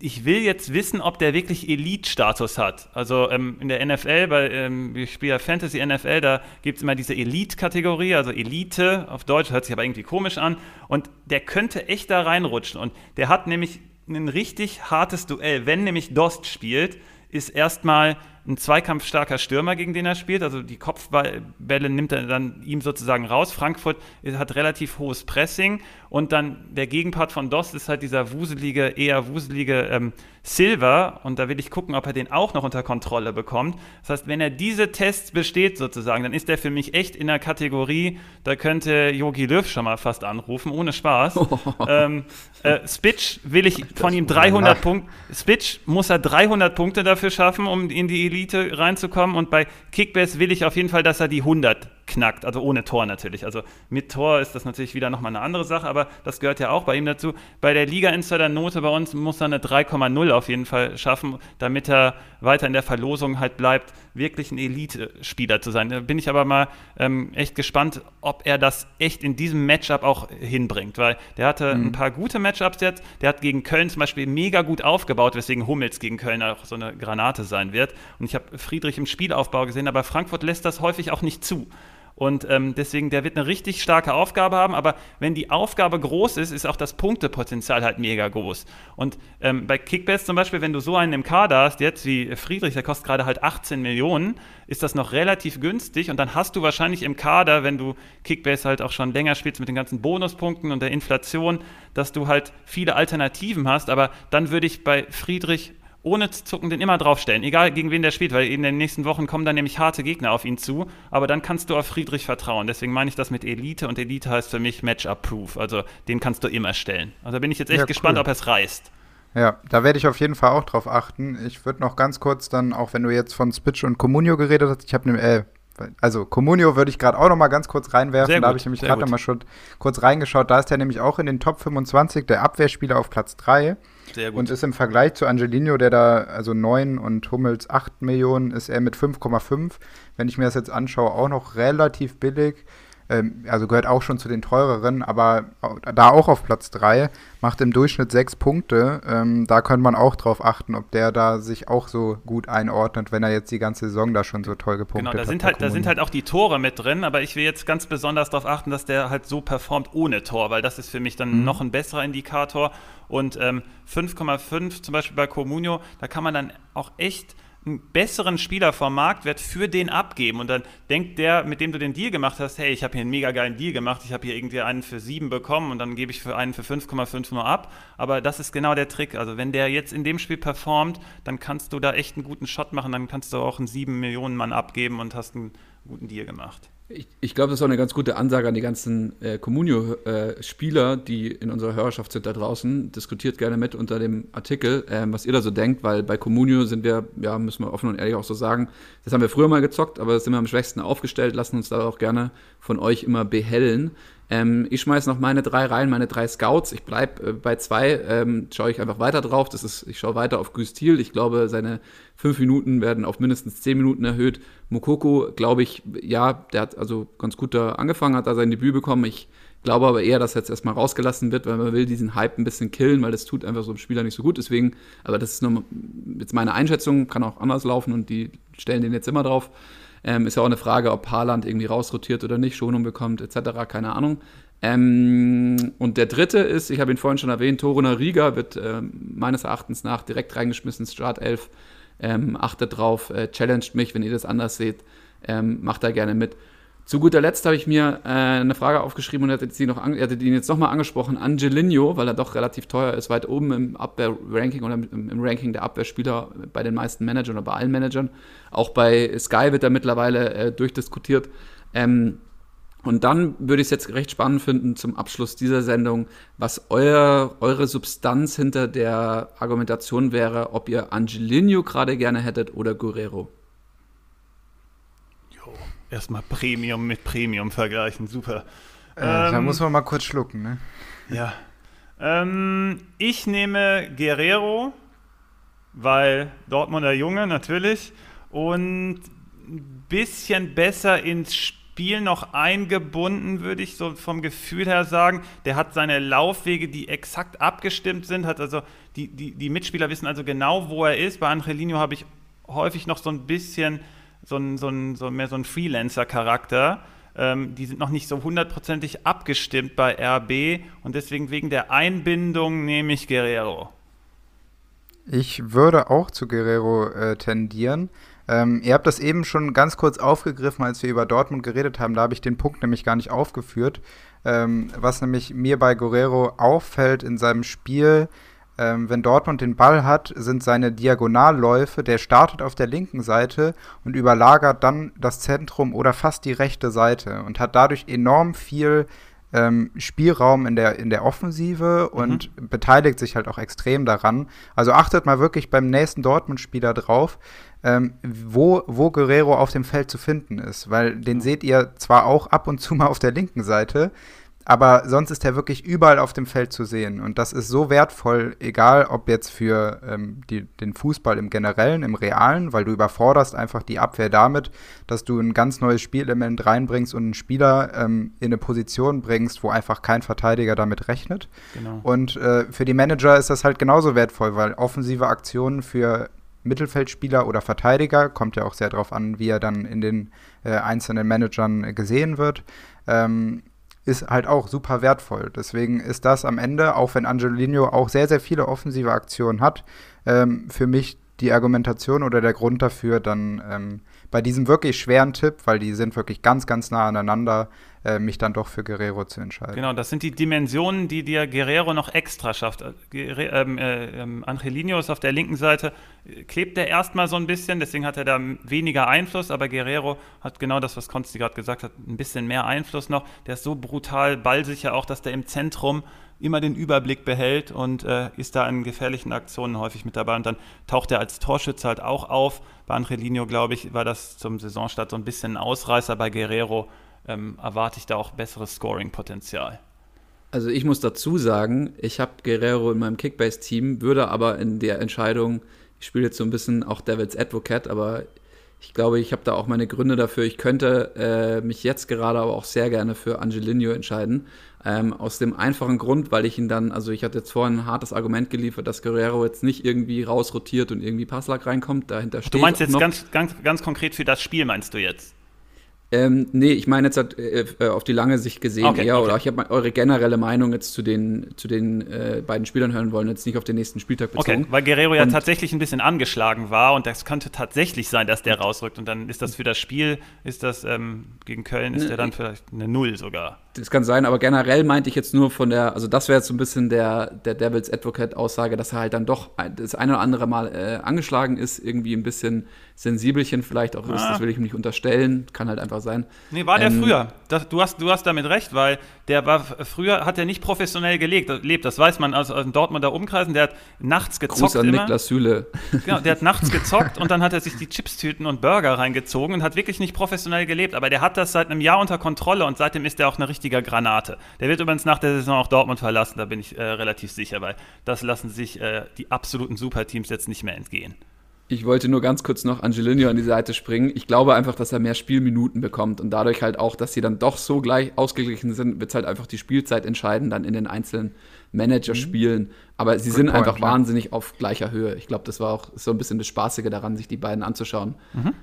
ich will jetzt wissen, ob der wirklich Elite-Status hat. Also ähm, in der NFL, bei, ähm, ich spiele ja Fantasy NFL, da gibt es immer diese Elite-Kategorie, also Elite auf Deutsch, hört sich aber irgendwie komisch an. Und der könnte echt da reinrutschen. Und der hat nämlich ein richtig hartes Duell. Wenn nämlich Dost spielt, ist erstmal ein zweikampfstarker Stürmer, gegen den er spielt. Also die Kopfbälle nimmt er dann ihm sozusagen raus. Frankfurt hat relativ hohes Pressing und dann der Gegenpart von Dost ist halt dieser wuselige, eher wuselige ähm, Silver und da will ich gucken, ob er den auch noch unter Kontrolle bekommt. Das heißt, wenn er diese Tests besteht sozusagen, dann ist er für mich echt in der Kategorie, da könnte Yogi Löw schon mal fast anrufen, ohne Spaß. ähm, äh, Spitch will ich von ihm 300 Punkte, Spitch muss er 300 Punkte dafür schaffen, um in die Elite reinzukommen. Und bei Kickbase will ich auf jeden Fall, dass er die 100 knackt, also ohne Tor natürlich. Also mit Tor ist das natürlich wieder nochmal eine andere Sache, aber das gehört ja auch bei ihm dazu. Bei der Liga-Insider-Note bei uns muss er eine 3,0 auf jeden Fall schaffen, damit er weiter in der Verlosung halt bleibt, wirklich ein Elite-Spieler zu sein. Da bin ich aber mal ähm, echt gespannt, ob er das echt in diesem Matchup auch hinbringt, weil der hatte mhm. ein paar gute Matchups jetzt. Der hat gegen Köln zum Beispiel mega gut aufgebaut, weswegen Hummels gegen Köln auch so eine Granate sein wird. Und ich habe Friedrich im Spielaufbau gesehen, aber Frankfurt lässt das häufig auch nicht zu. Und ähm, deswegen, der wird eine richtig starke Aufgabe haben. Aber wenn die Aufgabe groß ist, ist auch das Punktepotenzial halt mega groß. Und ähm, bei Kickbase zum Beispiel, wenn du so einen im Kader hast, jetzt wie Friedrich, der kostet gerade halt 18 Millionen, ist das noch relativ günstig. Und dann hast du wahrscheinlich im Kader, wenn du Kickbase halt auch schon länger spielst mit den ganzen Bonuspunkten und der Inflation, dass du halt viele Alternativen hast. Aber dann würde ich bei Friedrich ohne zu zucken den immer draufstellen, egal gegen wen der spielt, weil in den nächsten Wochen kommen dann nämlich harte Gegner auf ihn zu, aber dann kannst du auf Friedrich vertrauen. Deswegen meine ich das mit Elite und Elite heißt für mich Matchup-Proof, also den kannst du immer stellen. Also bin ich jetzt echt ja, gespannt, cool. ob es reißt. Ja, da werde ich auf jeden Fall auch drauf achten. Ich würde noch ganz kurz dann, auch wenn du jetzt von Spitch und Comunio geredet hast, ich habe ne, äh, Also Comunio würde ich gerade auch noch mal ganz kurz reinwerfen. da habe ich nämlich gerade mal schon kurz reingeschaut. Da ist er nämlich auch in den Top 25 der Abwehrspieler auf Platz 3. Sehr gut. Und ist im Vergleich zu Angelino, der da also 9 und Hummels 8 Millionen, ist er mit 5,5. Wenn ich mir das jetzt anschaue, auch noch relativ billig. Ähm, also gehört auch schon zu den teureren, aber da auch auf Platz 3, macht im Durchschnitt 6 Punkte. Ähm, da könnte man auch drauf achten, ob der da sich auch so gut einordnet, wenn er jetzt die ganze Saison da schon so toll gepunktet genau, da Sind halt, da sind halt auch die Tore mit drin, aber ich will jetzt ganz besonders darauf achten, dass der halt so performt ohne Tor, weil das ist für mich dann mhm. noch ein besserer Indikator. Und ähm, 5,5 zum Beispiel bei Comunio, da kann man dann auch echt besseren Spieler vom Marktwert für den abgeben. Und dann denkt der, mit dem du den Deal gemacht hast, hey, ich habe hier einen mega geilen Deal gemacht, ich habe hier irgendwie einen für 7 bekommen und dann gebe ich für einen für 5,5 nur ab. Aber das ist genau der Trick. Also wenn der jetzt in dem Spiel performt, dann kannst du da echt einen guten Shot machen, dann kannst du auch einen 7 Millionen Mann abgeben und hast einen guten Deal gemacht. Ich, ich glaube, das ist auch eine ganz gute Ansage an die ganzen äh, Communio-Spieler, äh, die in unserer Hörerschaft sind da draußen. Diskutiert gerne mit unter dem Artikel, äh, was ihr da so denkt, weil bei Communio sind wir, ja, müssen wir offen und ehrlich auch so sagen, das haben wir früher mal gezockt, aber das sind wir am schwächsten aufgestellt, lassen uns da auch gerne von euch immer behellen. Ähm, ich schmeiße noch meine drei rein, meine drei Scouts. Ich bleibe äh, bei zwei, ähm, schaue ich einfach weiter drauf. Das ist, ich schaue weiter auf Güstil. Ich glaube, seine fünf Minuten werden auf mindestens zehn Minuten erhöht. Mokoko, glaube ich, ja, der hat also ganz gut da angefangen, hat da sein Debüt bekommen. Ich glaube aber eher, dass jetzt erstmal rausgelassen wird, weil man will diesen Hype ein bisschen killen, weil das tut einfach so einem Spieler nicht so gut. Deswegen, aber das ist nur jetzt meine Einschätzung, kann auch anders laufen und die stellen den jetzt immer drauf. Ähm, ist ja auch eine Frage, ob Haaland irgendwie rausrotiert oder nicht, Schonung bekommt, etc., keine Ahnung. Ähm, und der dritte ist, ich habe ihn vorhin schon erwähnt, Toruna Riga wird äh, meines Erachtens nach direkt reingeschmissen Startelf. Ähm, achtet drauf, äh, challenged mich, wenn ihr das anders seht. Ähm, macht da gerne mit. Zu guter Letzt habe ich mir äh, eine Frage aufgeschrieben und hätte hätte ihn jetzt nochmal angesprochen. Angelino, weil er doch relativ teuer ist, weit oben im Abwehr-Ranking oder im, im, Ranking der Abwehrspieler bei den meisten Managern oder bei allen Managern. Auch bei Sky wird er mittlerweile äh, durchdiskutiert. Ähm, und dann würde ich es jetzt recht spannend finden zum Abschluss dieser Sendung, was euer, eure Substanz hinter der Argumentation wäre, ob ihr Angelino gerade gerne hättet oder Guerrero erstmal Premium mit Premium vergleichen. Super. Äh, ähm, da muss man mal kurz schlucken, ne? Ja. Ähm, ich nehme Guerrero, weil Dortmunder Junge natürlich und ein bisschen besser ins Spiel noch eingebunden, würde ich so vom Gefühl her sagen. Der hat seine Laufwege, die exakt abgestimmt sind, hat also die, die, die Mitspieler wissen also genau, wo er ist. Bei Angelino habe ich häufig noch so ein bisschen so ein, so ein, so mehr so ein Freelancer-Charakter. Ähm, die sind noch nicht so hundertprozentig abgestimmt bei RB und deswegen wegen der Einbindung nehme ich Guerrero. Ich würde auch zu Guerrero äh, tendieren. Ähm, ihr habt das eben schon ganz kurz aufgegriffen, als wir über Dortmund geredet haben. Da habe ich den Punkt nämlich gar nicht aufgeführt. Ähm, was nämlich mir bei Guerrero auffällt in seinem Spiel, ähm, wenn Dortmund den Ball hat, sind seine Diagonalläufe, der startet auf der linken Seite und überlagert dann das Zentrum oder fast die rechte Seite und hat dadurch enorm viel ähm, Spielraum in der, in der Offensive und mhm. beteiligt sich halt auch extrem daran. Also achtet mal wirklich beim nächsten Dortmund-Spieler drauf, ähm, wo, wo Guerrero auf dem Feld zu finden ist, weil den seht ihr zwar auch ab und zu mal auf der linken Seite, aber sonst ist er wirklich überall auf dem Feld zu sehen. Und das ist so wertvoll, egal ob jetzt für ähm, die, den Fußball im Generellen, im Realen, weil du überforderst einfach die Abwehr damit, dass du ein ganz neues Spielelement reinbringst und einen Spieler ähm, in eine Position bringst, wo einfach kein Verteidiger damit rechnet. Genau. Und äh, für die Manager ist das halt genauso wertvoll, weil offensive Aktionen für Mittelfeldspieler oder Verteidiger, kommt ja auch sehr darauf an, wie er dann in den äh, einzelnen Managern gesehen wird, ähm, ist halt auch super wertvoll. Deswegen ist das am Ende, auch wenn Angelino auch sehr, sehr viele offensive Aktionen hat, ähm, für mich die Argumentation oder der Grund dafür, dann ähm, bei diesem wirklich schweren Tipp, weil die sind wirklich ganz, ganz nah aneinander, äh, mich dann doch für Guerrero zu entscheiden. Genau, das sind die Dimensionen, die dir Guerrero noch extra schafft. Äh, ähm, äh, ähm, Angelino ist auf der linken Seite, klebt er erstmal so ein bisschen, deswegen hat er da weniger Einfluss, aber Guerrero hat genau das, was Konsti gerade gesagt hat, ein bisschen mehr Einfluss noch. Der ist so brutal ballsicher auch, dass der im Zentrum immer den Überblick behält und äh, ist da in gefährlichen Aktionen häufig mit dabei. Und dann taucht er als Torschütze halt auch auf. Bei Angelino, glaube ich, war das zum Saisonstart so ein bisschen ein Ausreißer. Bei Guerrero ähm, erwarte ich da auch besseres Scoring-Potenzial. Also ich muss dazu sagen, ich habe Guerrero in meinem Kickbase-Team, würde aber in der Entscheidung, ich spiele jetzt so ein bisschen auch Devil's Advocate, aber ich glaube, ich habe da auch meine Gründe dafür. Ich könnte äh, mich jetzt gerade aber auch sehr gerne für Angelino entscheiden. Ähm, aus dem einfachen Grund, weil ich ihn dann, also ich hatte jetzt vorhin ein hartes Argument geliefert, dass Guerrero jetzt nicht irgendwie rausrotiert und irgendwie Passlack reinkommt. Dahinter steht Du meinst jetzt ganz, ganz, ganz konkret für das Spiel, meinst du jetzt? Ähm, nee, ich meine jetzt halt, äh, äh, auf die lange Sicht gesehen okay, eher, okay. oder ich habe eure generelle Meinung jetzt zu den, zu den äh, beiden Spielern hören wollen, jetzt nicht auf den nächsten Spieltag bezogen. Okay, weil Guerrero ja tatsächlich ein bisschen angeschlagen war und das könnte tatsächlich sein, dass der rausrückt und dann ist das für das Spiel, ist das ähm, gegen Köln, ist ne, der dann vielleicht eine Null sogar. Das kann sein, aber generell meinte ich jetzt nur von der, also das wäre jetzt so ein bisschen der, der Devil's Advocate-Aussage, dass er halt dann doch das eine oder andere Mal äh, angeschlagen ist, irgendwie ein bisschen sensibelchen vielleicht auch ist, ah. das will ich ihm nicht unterstellen, kann halt einfach sein. Nee, war der ähm, früher. Das, du, hast, du hast damit recht, weil der war früher hat er nicht professionell gelegt, lebt, das weiß man aus, aus dem Dortmunder Umkreisen, der hat nachts gezockt Gruß an immer. Niklas Süle. Genau, der hat nachts gezockt und dann hat er sich die Chipstüten und Burger reingezogen und hat wirklich nicht professionell gelebt, aber der hat das seit einem Jahr unter Kontrolle und seitdem ist er auch eine richtige Granate. Der wird übrigens nach der Saison auch Dortmund verlassen, da bin ich äh, relativ sicher, weil das lassen sich äh, die absoluten Superteams jetzt nicht mehr entgehen. Ich wollte nur ganz kurz noch Angelino an die Seite springen. Ich glaube einfach, dass er mehr Spielminuten bekommt und dadurch halt auch, dass sie dann doch so gleich ausgeglichen sind, wird halt einfach die Spielzeit entscheiden, dann in den einzelnen Managerspielen. Mhm. Aber sie Good sind point, einfach ja. wahnsinnig auf gleicher Höhe. Ich glaube, das war auch so ein bisschen das Spaßige daran, sich die beiden anzuschauen. Mhm.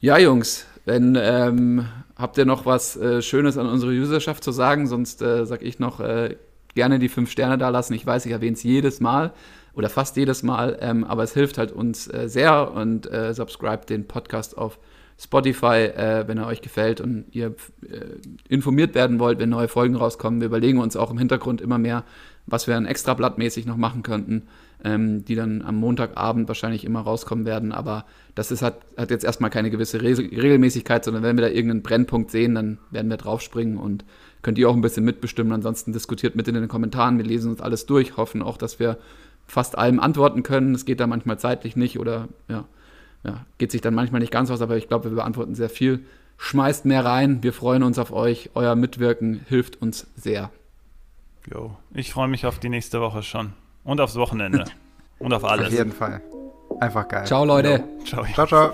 Ja, Jungs, wenn ähm, habt ihr noch was äh, Schönes an unsere Userschaft zu sagen, sonst äh, sag ich noch äh, gerne die fünf Sterne da lassen. Ich weiß, ich erwähne es jedes Mal oder fast jedes Mal, ähm, aber es hilft halt uns äh, sehr und äh, subscribe den Podcast auf Spotify, äh, wenn er euch gefällt und ihr äh, informiert werden wollt, wenn neue Folgen rauskommen. Wir überlegen uns auch im Hintergrund immer mehr, was wir dann extrablattmäßig noch machen könnten, ähm, die dann am Montagabend wahrscheinlich immer rauskommen werden. Aber das ist, hat, hat jetzt erstmal keine gewisse Re Regelmäßigkeit, sondern wenn wir da irgendeinen Brennpunkt sehen, dann werden wir draufspringen und könnt ihr auch ein bisschen mitbestimmen. Ansonsten diskutiert mit in den Kommentaren. Wir lesen uns alles durch, hoffen auch, dass wir fast allem antworten können. Es geht da manchmal zeitlich nicht oder ja, ja, geht sich dann manchmal nicht ganz aus, aber ich glaube, wir beantworten sehr viel. Schmeißt mehr rein, wir freuen uns auf euch. Euer Mitwirken hilft uns sehr. Jo, ich freue mich auf die nächste Woche schon. Und aufs Wochenende. Und auf alles. Auf jeden Fall. Einfach geil. Ciao, Leute. Jo. Ciao. Ciao, ciao.